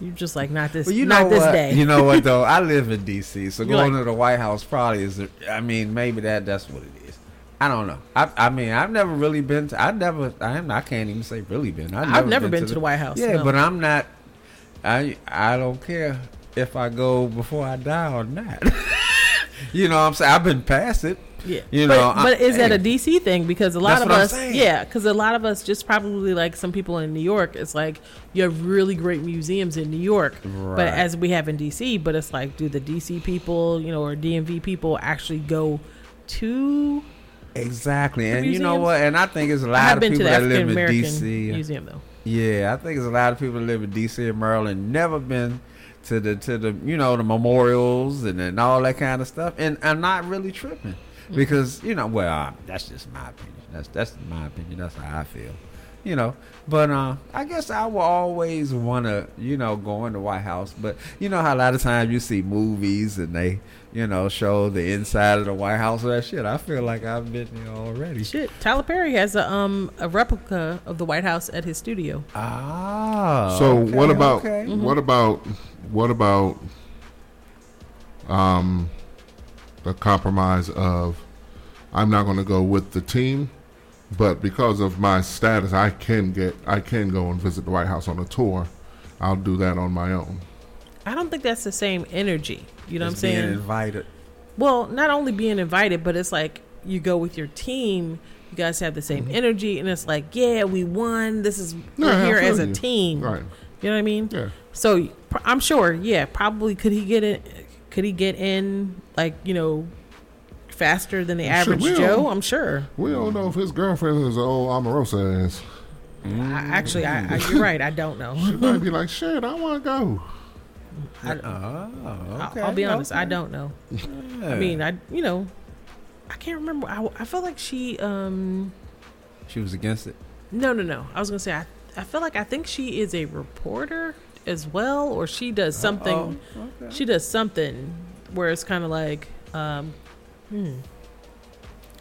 You're just like not this, Well, you not know this what? day. You know what though? I live in D.C., so You're going like- to the White House probably is. I mean, maybe that that's what it is. I don't know. I, I mean, I've never really been. to I never. I, am, I can't even say really been. I've never been to the White House, Yeah, no. but I'm not. I I don't care if I go before I die or not. You know what I'm saying? I've been past it. Yeah, You but, know, I- but is that a. DC thing? Because a lot of us, yeah, because a lot of us just probably like some people in New York. It's like you have really great museums in New York, Right. but as we have in DC. But it's like, do the DC people, you know, or DMV people actually go to? Exactly, and you know what? And I think it's a lot of people that live in DC. Museum though. Yeah, I think there's a lot of people that live in DC and Maryland never been to the to the you know the memorials and, and all that kind of stuff, and I'm not really tripping. Because you know well uh, that's just my opinion. That's that's my opinion. That's how I feel. You know, but uh, I guess I will always want to, you know, go in the White House. But you know how a lot of times you see movies and they, you know, show the inside of the White House or that shit. I feel like I've been there already. Shit, Tyler Perry has a um a replica of the White House at his studio. Ah. So okay, what about okay. what about what about um the compromise of I'm not going to go with the team, but because of my status, I can get I can go and visit the White House on a tour. I'll do that on my own. I don't think that's the same energy. You know Just what I'm being saying? invited. Well, not only being invited, but it's like you go with your team. You guys have the same mm-hmm. energy, and it's like, yeah, we won. This is Yeah, we're here as a you. team. Right. You know what I mean? Yeah. So pr- I'm sure, yeah, probably could he get it? Could he get in like you know faster than the Shit, average we Joe? don't- I'm sure. We don't know if his girlfriend is an old Omarosa ass. I, actually, I, I, you're right. I don't know. She might be like, shit, I want to go. I, Oh, I'll, I'll be honest. I don't know. Yeah. I mean, I you know, I can't remember. I, I feel like she um She was against it. no no no. I was gonna say I I feel like I think she is a reporter as well, or she does something. okay. She does something where it's kind of like um hmm.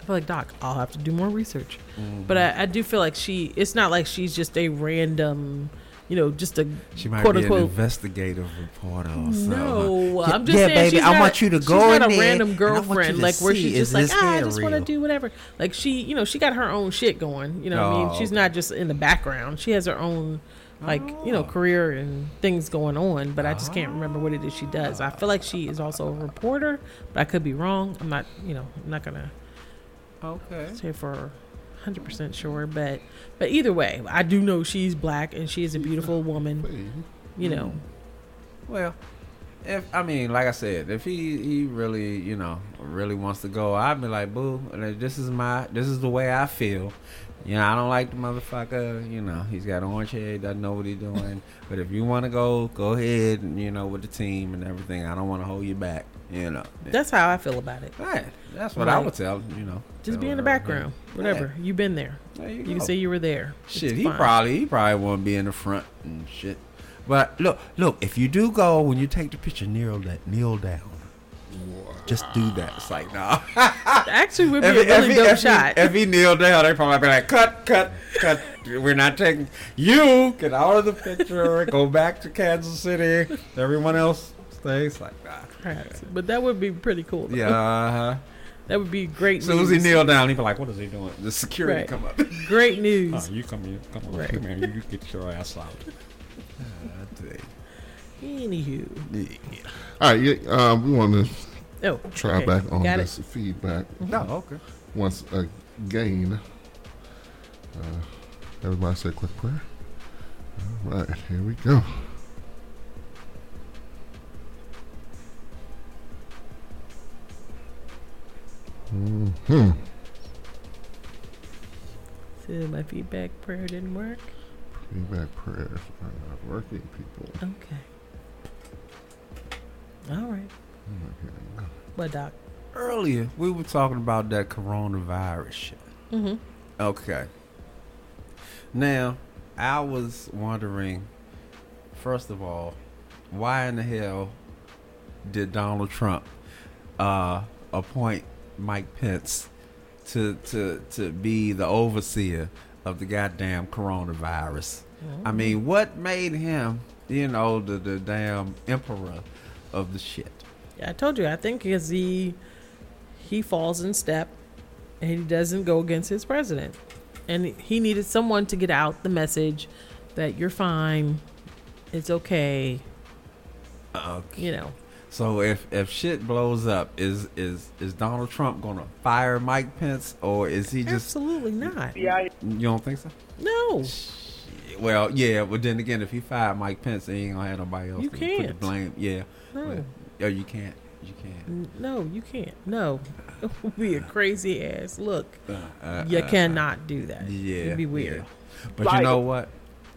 I feel like Doc. I'll have to do more research, but I, I do feel like she. It's not like she's just a random. You know, just a She might quote be an unquote investigative reporter or something. No, I'm just yeah, saying baby, she's I not, want you to she's go not in a there, random and I want girlfriend like where she's just like ah, I just want to do whatever. Like she, you know, she got her own shit going. You know, what I mean, Oh, she's okay. not just in the background. She has her own like you know Oh. career and things going on. But I just can't ah. remember what it is she does. I feel like she is also a reporter, but I could be wrong. I'm not, you know, I'm not gonna Okay. say for. 100% sure but but either way i do know she's black and she is a beautiful woman you know hmm. Well, if I mean, like I said, if he he really you know really wants to go, I'd be like, boo, this is my this is the way I feel. You know, I don't like the motherfucker. You know, he's got orange hair, doesn't know what he's doing. but if you want to go, go ahead. And, you know, with the team and everything, I don't want to hold you back. You know, that's how i feel about it right. That's what I Like, would tell. You know, Just be in the her. background. Whatever. You've been there. There you You can say you were there. Shit, It's he fine. probably he probably won't be in the front and shit. But look, look, if you do go when you take the picture, kneel that kneel down. Just do that. It's like nah. Actually, would be If a really if dope if shot. If he kneeled down, they probably be like, cut, cut, cut. We're not taking you. Get out of the picture. go back to Kansas City. Everyone else stays like nah. Perhaps. But that would be pretty cool. though. Yeah. Uh-huh. That would be great As soon as he news. kneel down, he'd be like, "What is he doing?" The security Right. come up. Great news. Oh, you come here. Come on, Right. man. You get your ass out. Anywho. All right, yeah, um, we want to Oh, try okay. back on Got it. this feedback. No, okay. Once again, uh, everybody say a quick prayer. All right, here we go. Hmm. So my feedback prayer didn't work. Feedback prayers are not working, people. Okay. All right. What, Doc? Earlier, we were talking about that coronavirus shit. Mm-hmm. Okay. Now, I was wondering, first of all, why in the hell did Donald Trump uh, appoint Mike Pence to to to be the overseer of the goddamn coronavirus? I mean, what made him, you know, the the damn emperor of the shit? Yeah, I told you. I think because he he falls in step, and he doesn't go against his president, and he needed someone to get out the message that you're fine, it's okay. Okay. You know. So if if shit blows up, is is is Donald Trump gonna fire Mike Pence or is he just? Absolutely not. You don't think so? No. Well, yeah, but then again, if he fired Mike Pence, he ain't gonna have nobody else You to put the blame. Yeah. No. Well, oh, you can't. You can't. No, you can't. No. It would be a crazy ass look. Uh, you uh, cannot do that. Yeah, It'd be weird. yeah. But you know what?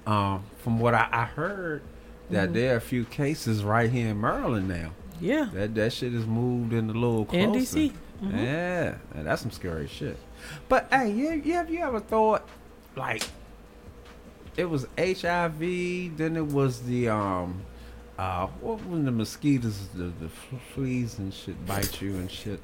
Um, from what I, I heard, that Mhm. there are a few cases right here in Maryland now. Yeah. That that shit has moved in a little closer. And DC. Mhm. Yeah, and that's some scary shit. But hey, you, you have you ever thought like it was HIV, then it was the um uh what when the mosquitoes the, the fleas and shit bite you and shit.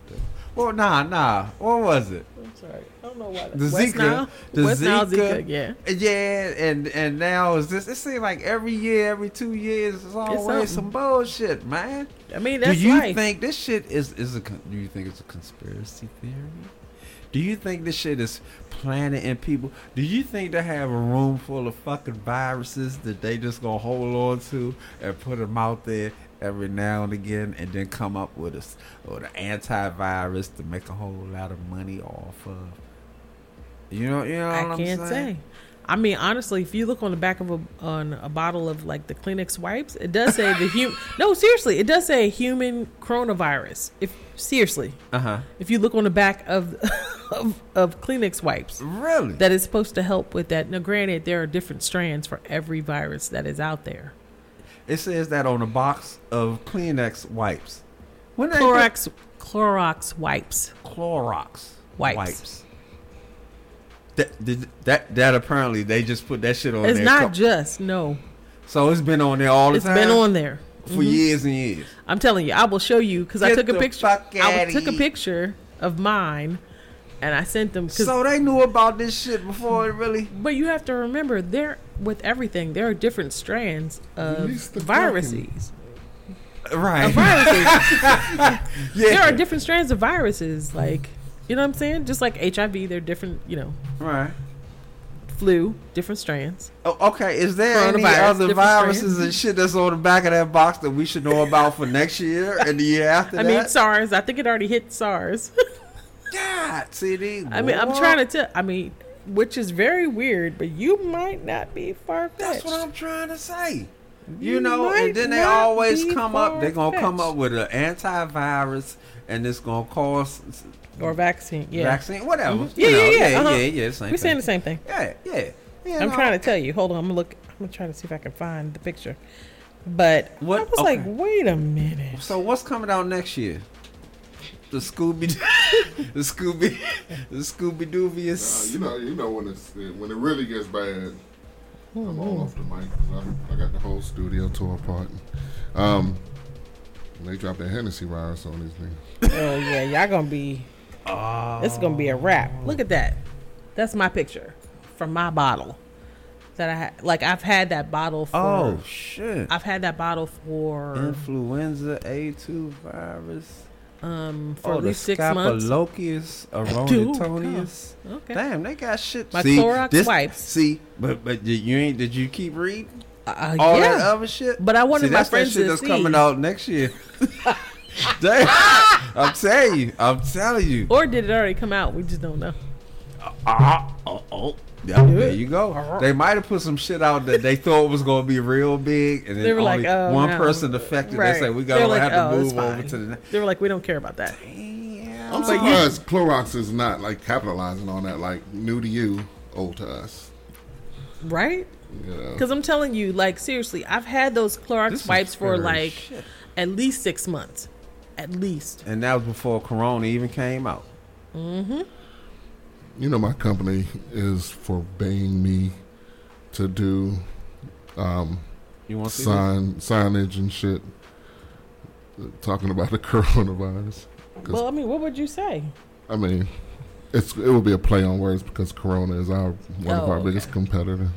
Well, nah, nah. What was it? I'm sorry. I don't know why. The West Zika, Nile? the West Nile Zika, Zika, yeah. yeah, and and now is this? It seems like every year, every two years, it's always some bullshit, man. I mean, do that's you life. think this shit is is a? Do you think it's a conspiracy theory? Do you think this shit is planted in people? Do you think they have a room full of fucking viruses that they just gonna hold on to and put them out there every now and again, and then come up with a with an antivirus to make a whole lot of money off of? You know, you know what I am can't saying? say. I mean, honestly, if you look on the back of a on a bottle of like the Kleenex wipes, it does say the human. no, seriously, it does say human coronavirus. If seriously, Uh huh. if you look on the back of of, of Kleenex wipes, really, that is supposed to help with that. Now, granted, there are different strands for every virus that is out there. It says that on the box of Kleenex wipes. When Clorox Clorox wipes. Clorox Wipes. That, did- that that apparently they just put that shit on It's there. not Co- just no. so it's been on there all the It's time. It's been on there for Mhm. years and years. I'm telling you, I will show you because I took a picture. fuck I outta took a picture of mine, and I sent them. So they knew about this shit before it really. but you have to remember, there with everything, there are different strands of Release the viruses. Right. Of viruses. Yeah. There are different strands of viruses. Like you know what I'm saying? Just like HIV, they're different. You know, Right. flu, different strands. Oh, okay, is there any other viruses strands. and shit that's on the back of that box that we should know about for next year and the year after I that? mean, SARS. I think it already hit SARS. God, CD. I mean, I'm trying to tell. I mean, which is very weird, but you might not be far fetched. That's what I'm trying to say. You, You know, and then they always come up. They're gonna come up with an antivirus, and it's gonna cause or vaccine. Yeah, vaccine, whatever. Mhm. You Yeah, know, yeah, yeah, yeah, uh-huh. yeah, yeah, same We're saying the same thing. Yeah, yeah. yeah I'm no. trying to tell you. Hold on. I'm gonna look. I'm gonna try to see if I can find the picture. But What- I was like, wait a minute. So what's coming out next year? The Scooby, the Scooby, the Scooby Doobious. you know, you know when it's when it really gets bad. I'm all off the mic 'cause I, I got the whole studio tore apart. Um, they dropped that Hennessy virus on these niggas. Oh yeah, y'all gonna be. It's gonna be a wrap. Look at that. That's my picture from my bottle. That I had. Like I've had that bottle for. Oh shit! I've had that bottle for Influenza A2 virus. um for oh, at least the six months. Scapilochius Dude, aerontonius. Okay. Damn, they got shit. My see, Clorox this, wipes. See, but but did you ain't did you keep reading Uh, all yeah. that other shit? But I wanted see, my that's friends that shit to that's see. coming out next year. Damn, I'm telling you, I'm telling you. Or did it already come out? We just don't know. Ah, oh, oh. Yeah, there you go. They might have put some shit out that they thought was going to be real big, and then They were only like, oh, one no. person affected. Right. They say we gotta like, have to "Oh, it's move over to the. next. They were like, we don't care about that. I'm But you- surprised Clorox is not like capitalizing on that. Like new to you, old to us. Right? You know? Because I'm telling you, like seriously, I've had those Clorox This wipes for like shit. at least six months, at least. And that was before Corona even came out. Mm-hmm. You know, my company is forbidding me to do um, You wanna sign signage and shit talking about the coronavirus. 'Cause, Well, I mean, what would you say? I mean, it's it will be a play on words because Corona is our one of Oh, our okay. biggest competitors.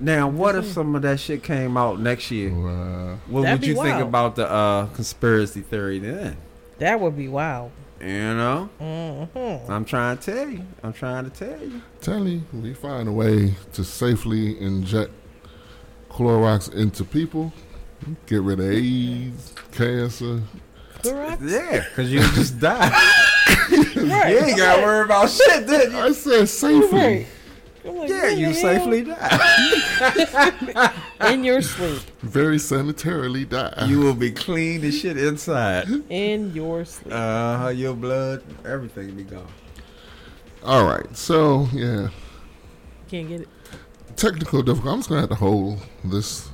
Now, what if some of that shit came out next year? what That'd would be you think about the uh, conspiracy theory then? That would be wild. You know, Mm-hmm. I'm trying to tell you. I'm trying to tell you. Tell you, we find a way to safely inject Clorox into people. Get rid of AIDS, cancer. Yeah, because you just die. You ain't got to worry about shit, did you? I said safely. Right. I'm like, Yeah, you the safely die. in your sleep. Very sanitarily die. You will be clean as shit inside. In your sleep. Uh, your blood, everything be gone. All right. So yeah, Can't get it. technical difficulty. I'm just gonna have to hold this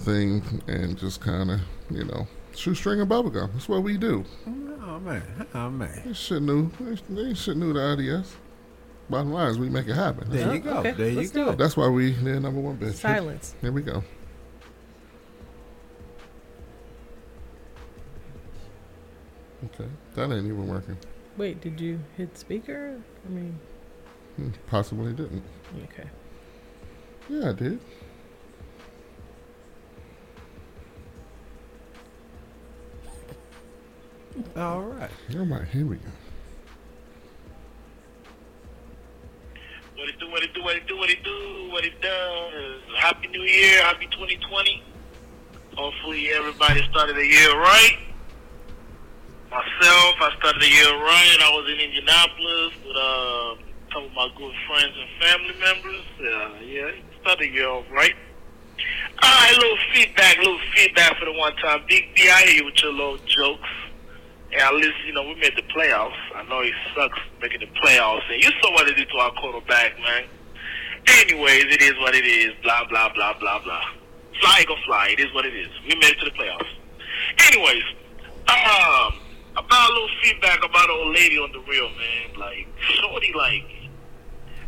thing and just kind of, you know, shoestring and bubblegum. That's what we do. Oh man, oh man. They shit new. They, they shit new to IDS. Bottom line is we make it happen. There you go. Okay, there you let's do go. That's why we they're number one bitch. Silence. Here we go. Okay, that ain't even working. Wait, did you hit speaker? I mean, Hmm, Possibly didn't. okay. Yeah, I did. All right. All right, here we go. What it do, what it do, what it do, what it do, what it does. Happy New Year, happy 2020. Hopefully everybody started the year right. Myself, I started the year right. I was in Indianapolis with uh, a couple of my good friends and family members. Uh, yeah, started the year off right. All right, little feedback, little feedback for the one time. Big B, I hear you with your little jokes. And at least, you know, we made the playoffs. I know it sucks making the playoffs. And you saw what it did to our quarterback, man. Anyways, it is what it is. Blah, blah, blah, blah, blah. Fly, go fly. It is what it is. We made it to the playoffs. Anyways, um, about a little feedback about old lady on the real, man. Like, shorty, like,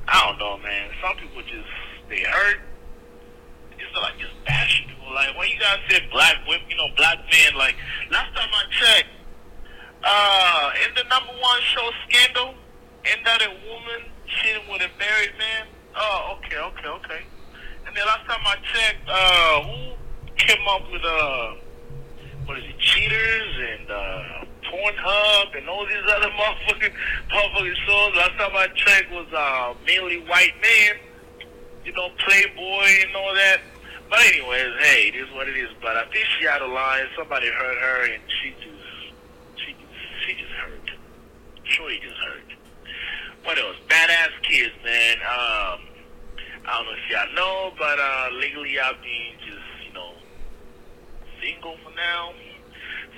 I don't know, man. Some people just, they hurt. It's like just bashing people. Like, when you guys said black women, you know, black men, like, last time I checked, uh, in the number one show Scandal, ain't that a woman cheating with a married man? Oh, okay, okay, okay. And then last time I checked, uh, who came up with, uh, what is it, Cheaters and, uh, Pornhub and all these other motherfucking, motherfucking shows? Last time I checked was, uh, mainly white men, you know, Playboy and all that. But anyways, hey, it is what it is. But I think she out of line. Somebody hurt her and she just she she just hurt. Sure, he just hurt. What else? Badass kids, man. Um, I don't know if y'all know, but uh, legally I've been just you know single for now.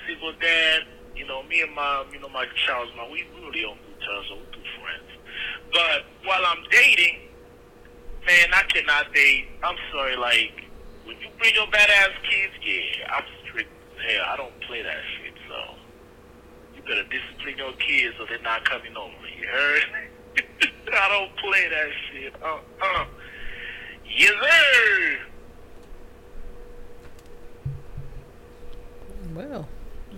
Single dad. You know, me and my you know my child's my we really on good terms, so we're friends. But while I'm dating, man, I cannot date. I'm sorry, like when you bring your badass kids, yeah, I'm strict hell. I don't play that shit, so you better discipline your kids so they're not coming over. You heard? I don't play that shit. Uh uh. Yes, sir. Well.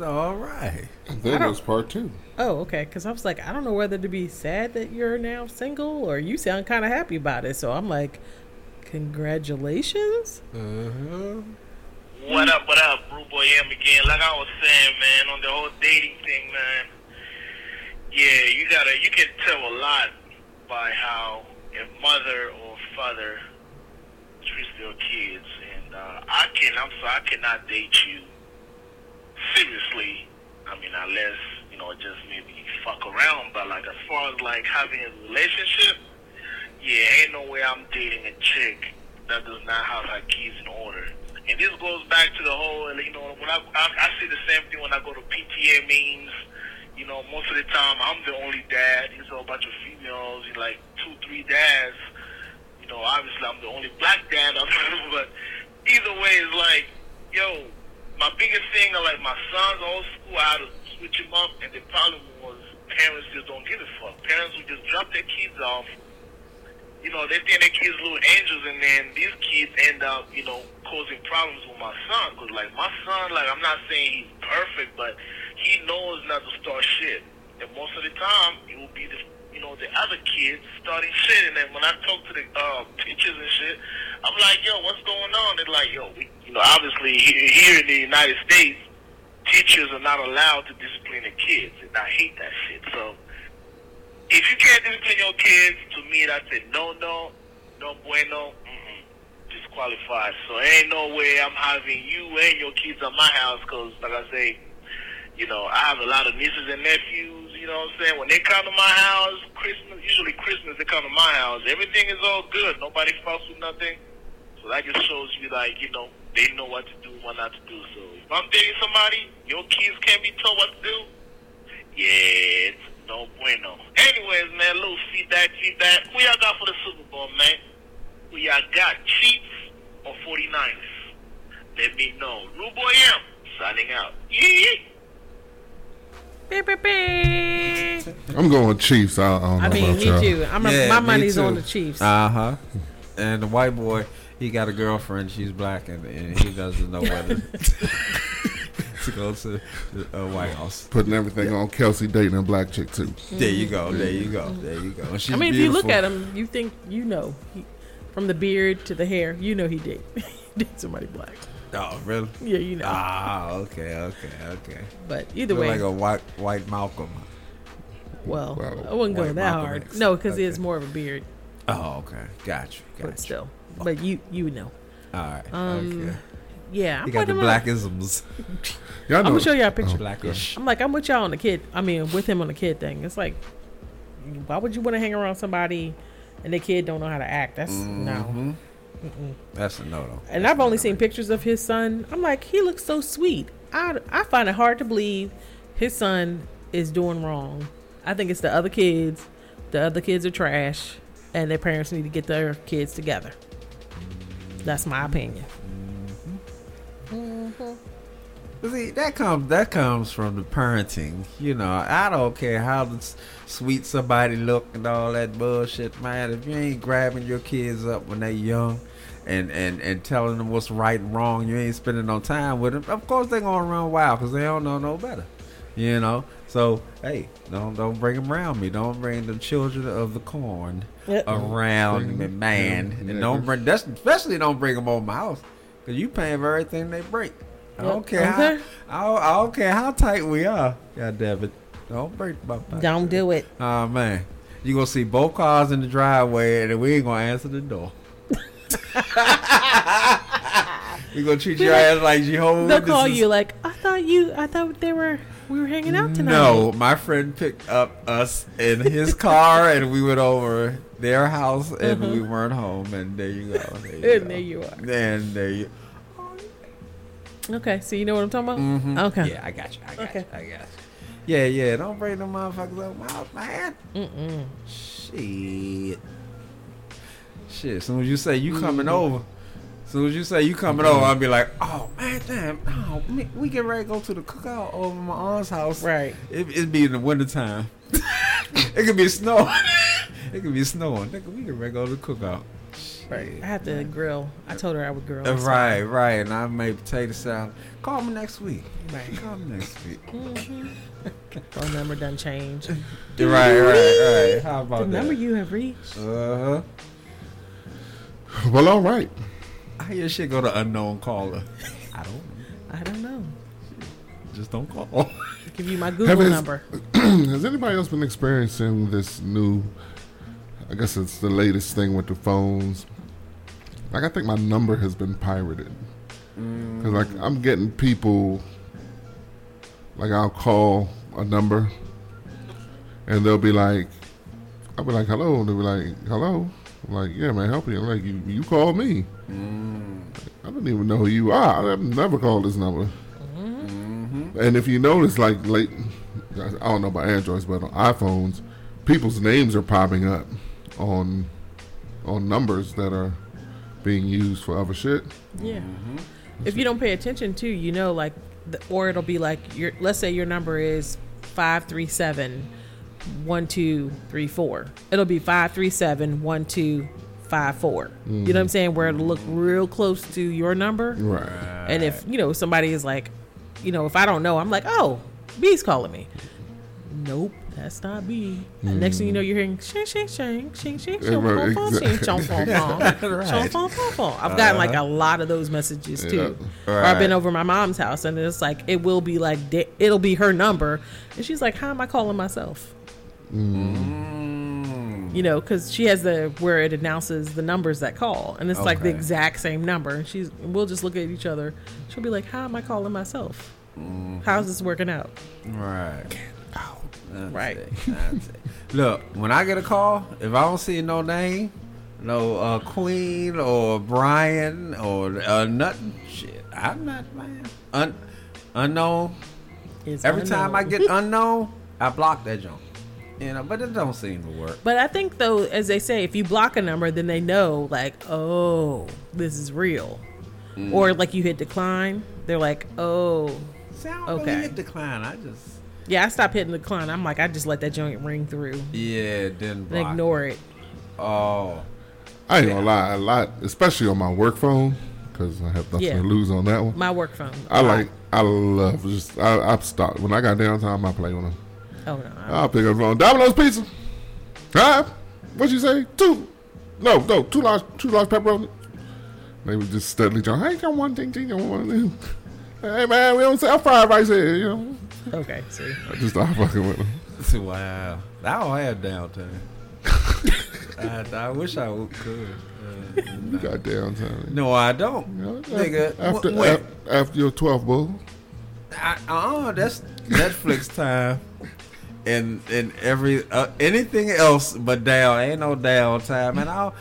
All right. That was part two. Oh, okay. Because I was like, I don't know whether to be sad that you're now single or you sound kind of happy about it. So I'm like, congratulations. Uh-huh. What up, what up, Brew Boy M again. Like I was saying, man, on the whole dating thing, man. Yeah, you gotta, you can tell a lot by how a mother or father treats their kids. And uh, I can, I'm sorry, I cannot date you seriously. I mean, unless, you know, just maybe fuck around. But like, as far as like having a relationship, yeah, ain't no way I'm dating a chick that does not have her keys in order. And this goes back to the whole, you know, when I, I, I see the same thing when I go to PTA meetings. You know, most of the time I'm the only dad. There's a bunch of females, like two, three dads. You know, obviously I'm the only black dad, but either way, it's like, yo, my biggest thing, like my son's old school, I had to switch him up, and the problem was parents just don't give a fuck. Parents would just drop their kids off. You know, they think their kids little angels, and then these kids end up, you know, causing problems with my son. Cause like my son, like I'm not saying he's perfect, but he knows not to start shit. And most of the time, it will be the, you know, the other kids starting shit. And then when I talk to the uh, teachers and shit, I'm like, yo, what's going on? They're like, yo, we, you know, obviously here in the United States, teachers are not allowed to discipline the kids, and I hate that shit. So if you can't discipline your kids, to me that's a no, no, no bueno. Mm-mm. Just qualified. So ain't no way I'm having you and your kids at my house because, like I say, you know, I have a lot of nieces and nephews. You know what I'm saying? When they come to my house, Christmas, usually Christmas, they come to my house. Everything is all good. Nobody fuss with nothing. So that just shows you, like, you know, they know what to do, what not to do. So if I'm dating somebody, your kids can't be told what to do. Yeah, no bueno. Anyways, man, little feedback, feedback. Who y'all got for the Super Bowl, man? Who y'all got, Chiefs or 49ers? Let me know. New Boy M, signing out. Yeah. Beep, beep, beep. I'm going Chiefs. I, I don't know I mean, about me y'all. too. I'm a, my money's too. on the Chiefs. Uh huh. And the white boy, he got a girlfriend. She's black, and, and he doesn't know whether to go to the uh, White House. Putting everything on Kelce dating a black chick too. There you go. There you go. There you go. She's I mean, if you look at him, you think you know, he, from the beard to the hair, you know he did did somebody black. Oh, really? Yeah, you know. Ah, okay, okay, okay. But either Look way, like a white white Malcolm. well, Well, I wouldn't go that Malcolm hard. X. No, because Okay. it's more of a beard. Oh, okay. Got you. Got but still, but you you know. All right. Um, okay. Yeah, I'm You got the with him on- blackisms. Y'all I'm know- gonna show y'all a picture. Oh, Blackish. I'm like, I'm with y'all on the kid. I mean, with him on the kid thing. It's like, why would you want to hang around somebody and the kid don't know how to act? That's no. Mhm. Mm-mm. That's a no no. And I've only seen pictures of his son. I'm like, he looks so sweet. I I find it hard to believe his son is doing wrong. I think it's the other kids. The other kids are trash, and their parents need to get their kids together. That's my opinion. See, that comes that comes from the parenting. You know, I don't care how sweet somebody look and all that bullshit, man. If you ain't grabbing your kids up when they young, and and and telling them what's right and wrong, you ain't spending no time with them. Of course, they gonna run wild because they don't know no better. You know. So hey, don't don't bring them around me. Don't bring the children of the corn Yep. around Bring me, man. them And don't bring that's especially don't bring them over my house because you paying for everything they break. I don't care. Okay. How, I, don't, I don't care how tight we are. God damn it. Don't break my back. Don't do it. Oh man. You gonna see both cars in the driveway and we ain't gonna answer the door. we gonna treat your ass like Jehovah's They'll call you like, I thought you, I thought they were, we were hanging out tonight. No, my friend picked up us in his car and we went over their house and Uh-huh. we weren't home and there you go. There you And go. there you are. And there you Okay, so you know what I'm talking about? Mm-hmm. Okay. Yeah, I got you. I got Okay. you. I got you. Yeah, yeah. Don't bring them motherfuckers up my house, man. Mm-mm. Shit. Shit. As soon as you say you coming over, as soon as you say you coming over, I'll be like, oh man, damn. Oh, me- we get ready to go to the cookout over my aunt's house. Right. It, it'd be in the wintertime. it could be snowing. it could be snowing. Nigga, we get ready to go to the cookout. Right. I have to grill. I told her I would grill. Uh, Right, time. right. And I made potato salad. Call me next week. Right. Call me next week. Mhm. Phone number done changed. Right, right, right. How about the that? number you have reached. Uh huh. Well, all right. How your shit go to unknown caller? I don't. I don't know. Just don't call. Give you my Google his- number. Has anybody else been experiencing this new? I guess it's the latest thing with the phones. Like I think my number has been pirated. Mm. Cause like I'm getting people. Like I'll call a number, and they'll be like, I'll be like, "Hello," and they'll be like, "Hello." I'm like, "Yeah, man, help you." I'm like, "You you called me." Mm. I don't even know who you are. I've never called this number. Mm-hmm. And if you notice, like late, I don't know about Androids, but on iPhones, people's names are popping up on on numbers that are being used for other shit. Yeah. Mm-hmm. If you don't pay attention to, you know, like, the, or it'll be like your. Let's say your number is five three seven one two three four. It'll be five three seven one two five four. You know what I'm saying? Where it'll look real close to your number. Right. And if you know somebody is like, you know, if I don't know, I'm like, oh, B's calling me. Nope, that's not B. And next thing you know, you're hearing shing shing shing shing shing shing right, shing, exactly. fong, fong, Right. fong, fong. I've gotten like a lot of those messages too. Yeah. Or I've been over my mom's house and it's like it will be like it'll be her number, and she's like, "How am I calling myself?" Mm. You know, because she has the where it announces the numbers that call, and it's like the exact same number. And she's, we'll just look at each other. She'll be like, "How am I calling myself? How's this working out?" Right. That's Right. it, that's it. Look, when I get a call, if I don't see no name, no uh, Queen or Brian or uh, nothing, shit, I'm not man. Un- unknown. It's Every time I get unknown, I block that junk. You know, but it don't seem to work. But I think though, as they say, if you block a number, then they know like, oh, this is real. Mm. Or like you hit decline, they're like, oh, See, I don't okay. really hit decline. I just yeah, I stopped hitting the decline. I'm like, I just let that joint ring through yeah, then and block. ignore it. Oh, I ain't gonna lie, a lot, especially on my work phone, because I have nothing Yeah. to lose on that one. My work phone. I like, I love just, I, I've stopped when I got downtime. I play on them. Oh no. I'll pick up the phone. Domino's pizza. Huh? What'd you say? Two? No, no, two large, two large pepperoni. They would just steadily tell, hey, got one thing, thing, one. Hey man, we don't sell fried rice here, you know. Okay, see. I just start fucking with them. wow. I don't have downtime. I, I wish I could. Uh, You got downtime. no, I don't, nigga. After, w- wait. after your 12 bull. I, uh, that's Netflix time, and and every uh, anything else but down. Ain't no down time, and I,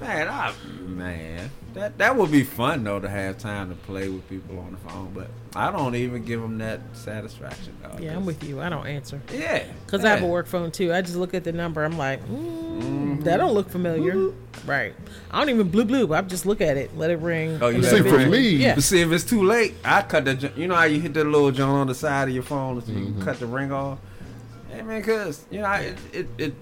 man, I, man, that that would be fun though to have time to play with people on the phone. But I don't even give them that satisfaction. Dog. Yeah, I'm with you. I don't answer. Yeah, Because I have a work phone too. I just look at the number. I'm like, mm, that don't look familiar. Right. I don't even blue blue. I just look at it, let it ring. Oh, you and let then it it ring. ring. yeah. But see, if it's too late, I cut the. You know how you hit that little joint on the side of your phone, so you Mm-hmm. can cut the ring off. Hey man, cause you know I- it it, it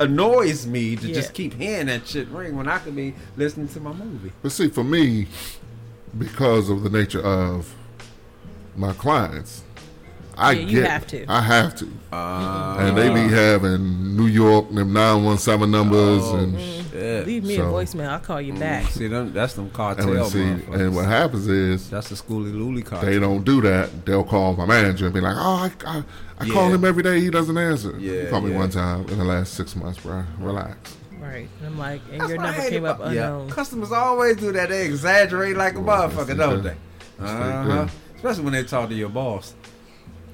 annoys me to just keep hearing that shit ring when I could be listening to my movie. But see, for me, because of the nature of my clients, I Yeah, you get, have to. I have to, Uh, and they be having New York them nine one seven numbers Oh, and. Shit. Leave me So- a voicemail. I'll call you back. See, them, that's them cartel And, see, motherfuckers. and what happens is That's the schooly looly cartel. they don't do that. They'll call my manager and be like, "Oh, I, I, I call him every day. He doesn't answer. Yeah, he called me yeah. one time in the last six months, bro. Relax. Right. And I'm like, and That's your what number hate came up about- yeah. Customers always do that. They exaggerate like a motherfucker, don't they? Uh-huh. Especially when they talk to your boss.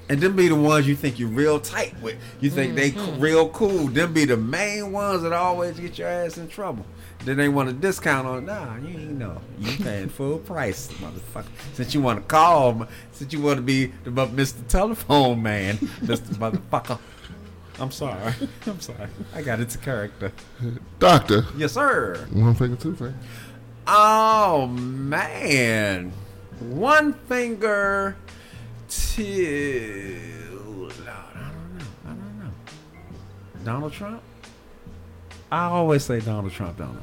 And them be the ones you think you're real tight with. You think they Mm-hmm. c- real cool. Them be the main ones that always get your ass in trouble. Then they want a discount on. Nah, you ain't know. You paying full price, motherfucker. Since you want to call, m- since you want to be the mu- Mr. Telephone Man, Mr. Motherfucker. I'm sorry. I'm sorry. I got into character. Doctor, Yes, sir. one finger, two finger. Oh man, one finger to Lord, I don't know. I don't know. Donald Trump. I always say Donald Trump, don't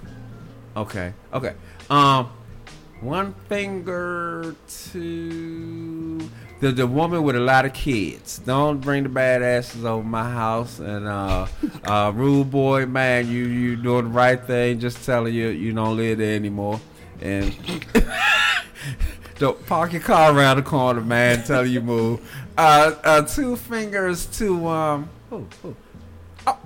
Okay. Okay. Um, one finger to the the woman with a lot of kids. Don't bring the badasses over my house. And uh, uh, rude boy, man, you you doing the right thing. Just telling you you don't live there anymore. And don't park your car around the corner, man. Tell you move. Uh, uh, two fingers to um. Ooh, ooh. Oh,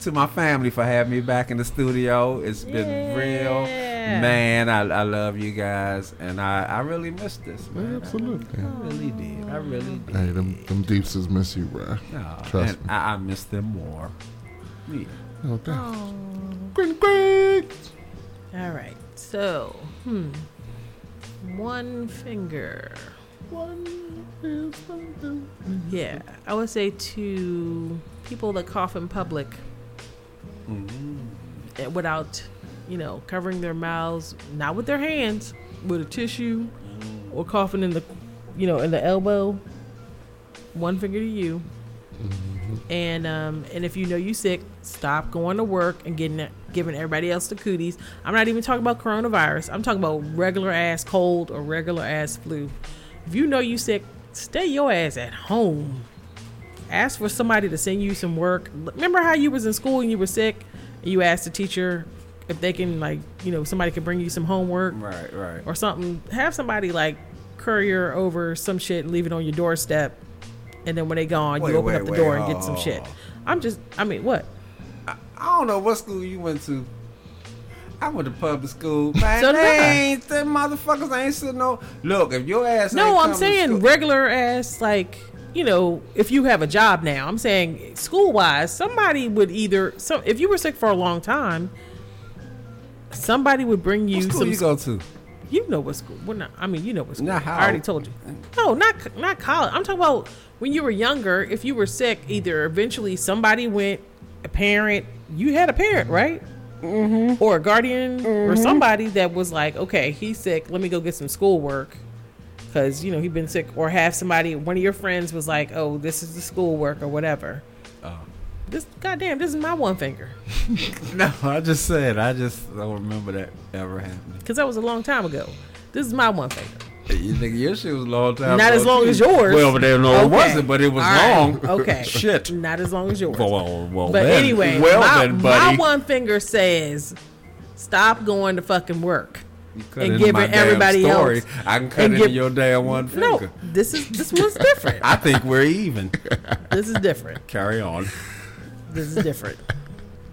to my family for having me back in the studio. It's been real, man. I, I love you guys, and I, I really missed this, man. Absolutely. I really did. I really did. Hey, them them deepses miss you, bro. Aw, Trust and me. I, I miss them more. Yeah. No doubt. Queen, queen. All right. So, hmm. One finger. One is. Yeah. I would say to people that cough in public Mm-hmm. without, you know, covering their mouths, not with their hands, with a tissue or coughing in the, you know, in the elbow. One finger to you. And um, and if you know you sick, stop going to work and getting it, giving everybody else the cooties. I'm not even talking about coronavirus. I'm talking about regular ass cold or regular ass flu. If you know you sick, stay your ass at home. Ask for somebody to send you some work. Remember how you was in school and you were sick, and you asked the teacher if they can like you know somebody could bring you some homework Right, right. or something. Have somebody like courier over some shit and leave it on your doorstep, and then when they gone, Wait, you open wait, up the wait, door and get some oh. shit. I'm just, I mean, what? I don't know what school you went to. I went to public school. Man, So did they I. ain't them motherfuckers ain't sitting no. Look, if your ass No, I'm saying regular ass like you know if you have a job now. I'm saying school wise, somebody would either so if you were sick for a long time, somebody would bring you What school some. you go to? You know what school? Well, not, I mean, you know what school. Not how- I already told you. No, not not college. I'm talking about when you were younger. If you were sick, either eventually somebody went, a parent. You had a parent, right? Mm-hmm. Or a guardian, or Mm-hmm. somebody that was like, okay, he's sick. Let me go get some schoolwork, because you know he's been sick. Or have somebody, one of your friends was like, oh, this is the schoolwork or whatever. Oh. This goddamn, this is my one finger, No, I just said. I just don't remember that ever happening. because that was a long time ago. This is my one finger. You think your shit was a long time Not ago, as long too. as yours. Well, but they no, it wasn't, but it was All right. long. Okay. Shit. Not as long as yours. Well, well, well but then, anyway, well my, then, my one finger says, "Stop going to fucking work Cut and into giving my everybody story. else." I can cut and into give- your damn one finger. No, finger. this is this one's different. I think we're even. this is different. Carry on. This is different.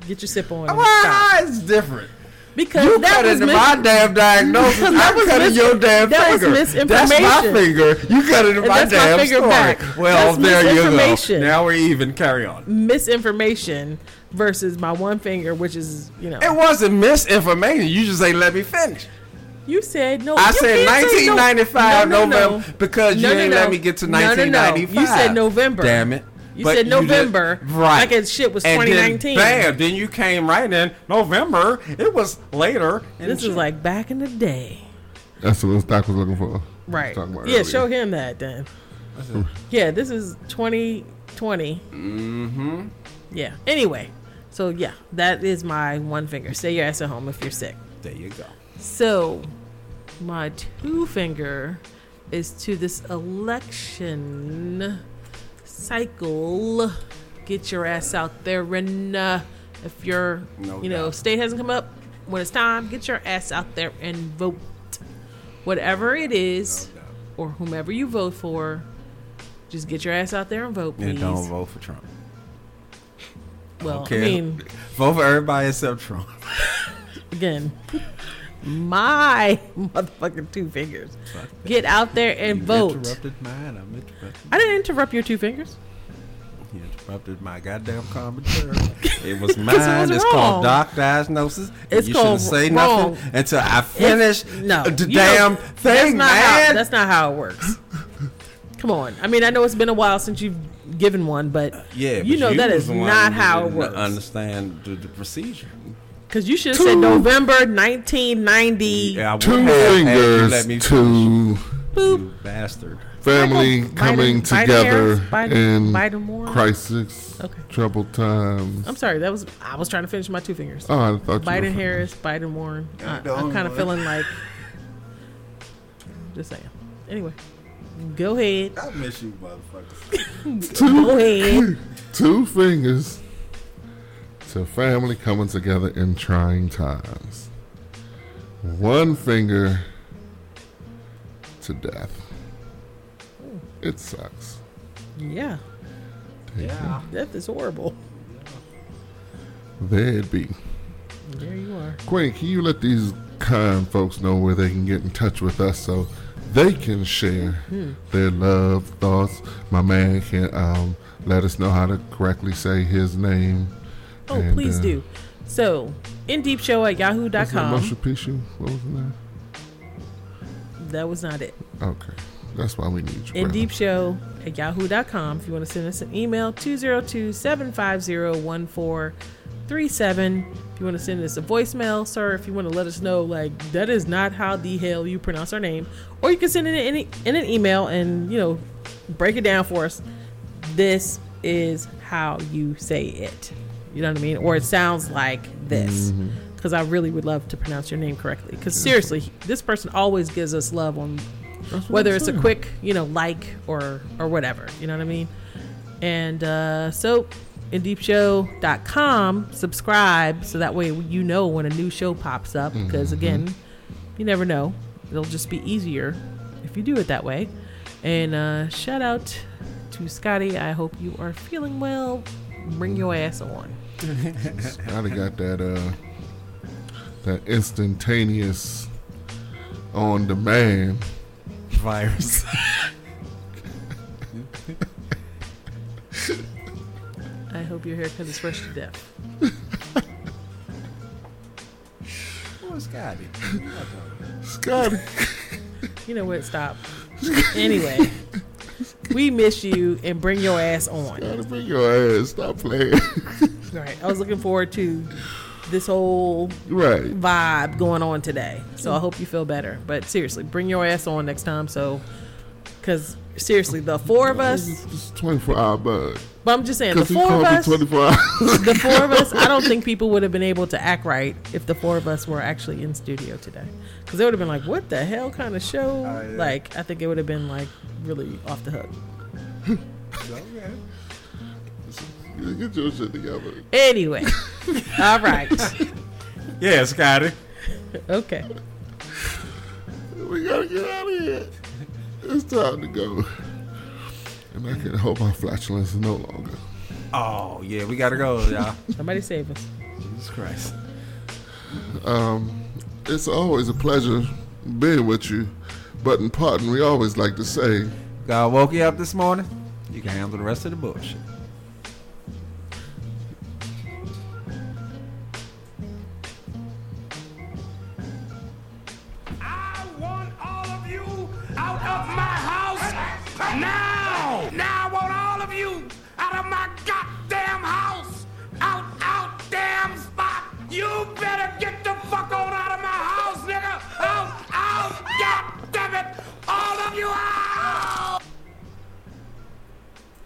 Get your sip on. and Why stop. it's different? Because you that cut was into mis- my damn diagnosis. I'm was cutting mis- your damn that was finger. That's my finger. You cut into And my my damn finger story. back. Well, That's there you go. Now we're even. Carry on. misinformation versus my one finger, which is you know. It wasn't misinformation. You just ain't let me finish. You said no. I said can't say no. 1995 No, no, no. November because you no. let me get to No, no, no. 1995. You said November. Damn it. You But said did- November, right? like as shit was And then 2019. bam, then you came right in November. It was later. and This is like back in the day, That's what Doc was looking for. right? Talking about Yeah, earlier. show him that then. Yeah, this is 2020. Mm-hmm. Yeah. Anyway, so yeah, that is my one finger. Stay your ass at home if you're sick. There you go. So, my two finger is to this election cycle. Get your ass out there and uh, if your No you know doubt. state hasn't come up when it's time, get your ass out there and vote. Whatever it is, or whomever you vote for, just get your ass out there and vote, please. And don't vote for Trump. Well, I Okay. mean, vote for everybody except Trump. again, my motherfucking two fingers. Get out there and You vote. Interrupted mine. I'm interrupted. I didn't interrupt your two fingers. You interrupted my goddamn commentary. it was mine. was it's wrong. called Doc Diagnosis. It's you called shouldn't say wrong. nothing until I finish no, the you damn know, thing, that's not man. How, that's not how it works. Come on. I mean, I know it's been a while since you've given one, but yeah, you but know that was is not how it works. Understand the, the procedure. Because you should have said November 1990. Yeah, Two have had you fingers let me to You bastard. family Michael, coming Biden- Biden together Harris, Biden- in Biden crisis, Okay. troubled times. I'm sorry, that was I was trying to finish my two fingers. Oh, I thought you Biden were- Harris, Biden Warren. I, I'm kind of feeling like. Just saying. Anyway, go ahead. I miss you, motherfuckers. Go ahead. Two fingers to family coming together in trying times. One finger to death. It sucks. Yeah, Yeah. death is horrible. There it be. There you are. Quinn, can you let these kind folks know where they can get in touch with us so they can share Hmm. their love thoughts? My man can um, let us know how to correctly say his name. Oh, And, please uh, do. So, in deep show at that, yahoo.com. Moshe Pishu? What was name? That was not it. Okay. That's why we need you. In deep show at yahoo.com. If you want to send us an email, 202 750 1437. If you want to send us a voicemail, sir, if you want to let us know, like, that is not how the hell you pronounce our name, or you can send it in, in an email and, you know, break it down for us. This is how you say it. You know what I mean? Or it sounds like this. Mm-hmm. Because I really would love to pronounce your name correctly. Because seriously, this person always gives us love on whether I'm it's a quick, you know, like or or whatever. You know what I mean? And uh, so indeepshow.com, subscribe so that way you know when a new show pops up. Because Mm-hmm. again, you never know. It'll just be easier if you do it that way. And uh, shout out to Scotty. I hope you are feeling well. bring your ass on. Scotty got that uh that instantaneous on demand virus. I hope your haircut is fresh to death. Who's Scotty? Scotty. You know what? Stop. Anyway, we miss you and bring your ass on. Gotta bring your ass. Stop playing. Right. I was looking forward to this whole Right. vibe going on today. So I hope you feel better. But seriously, bring your ass on next time. So, because seriously, the four of us. It's 24 hour bud. But I'm just saying, the 'Cause he four of us. 24 hours. the four of us. I don't think people would have been able to act right if the four of us were actually in studio today. Because they would have been like, "What the hell kind of show?" Oh, like, I think it would have been like really off the hook. Get your shit together. Anyway, all right. Yeah, Scotty. Okay. We gotta get out of here. It's time to go. And I can hold my flatulence no longer. Oh yeah, we gotta go, y'all. Somebody save us. Jesus Christ. Um, it's always a pleasure being with you. But in parting, we always like to say, God woke you up this morning. You can handle the rest of the bullshit. of my house now! Now I want all of you out of my goddamn house! Out, out, damn spot! You better get the fuck on out of my house, nigga! Out, out, god damn it! All of you out!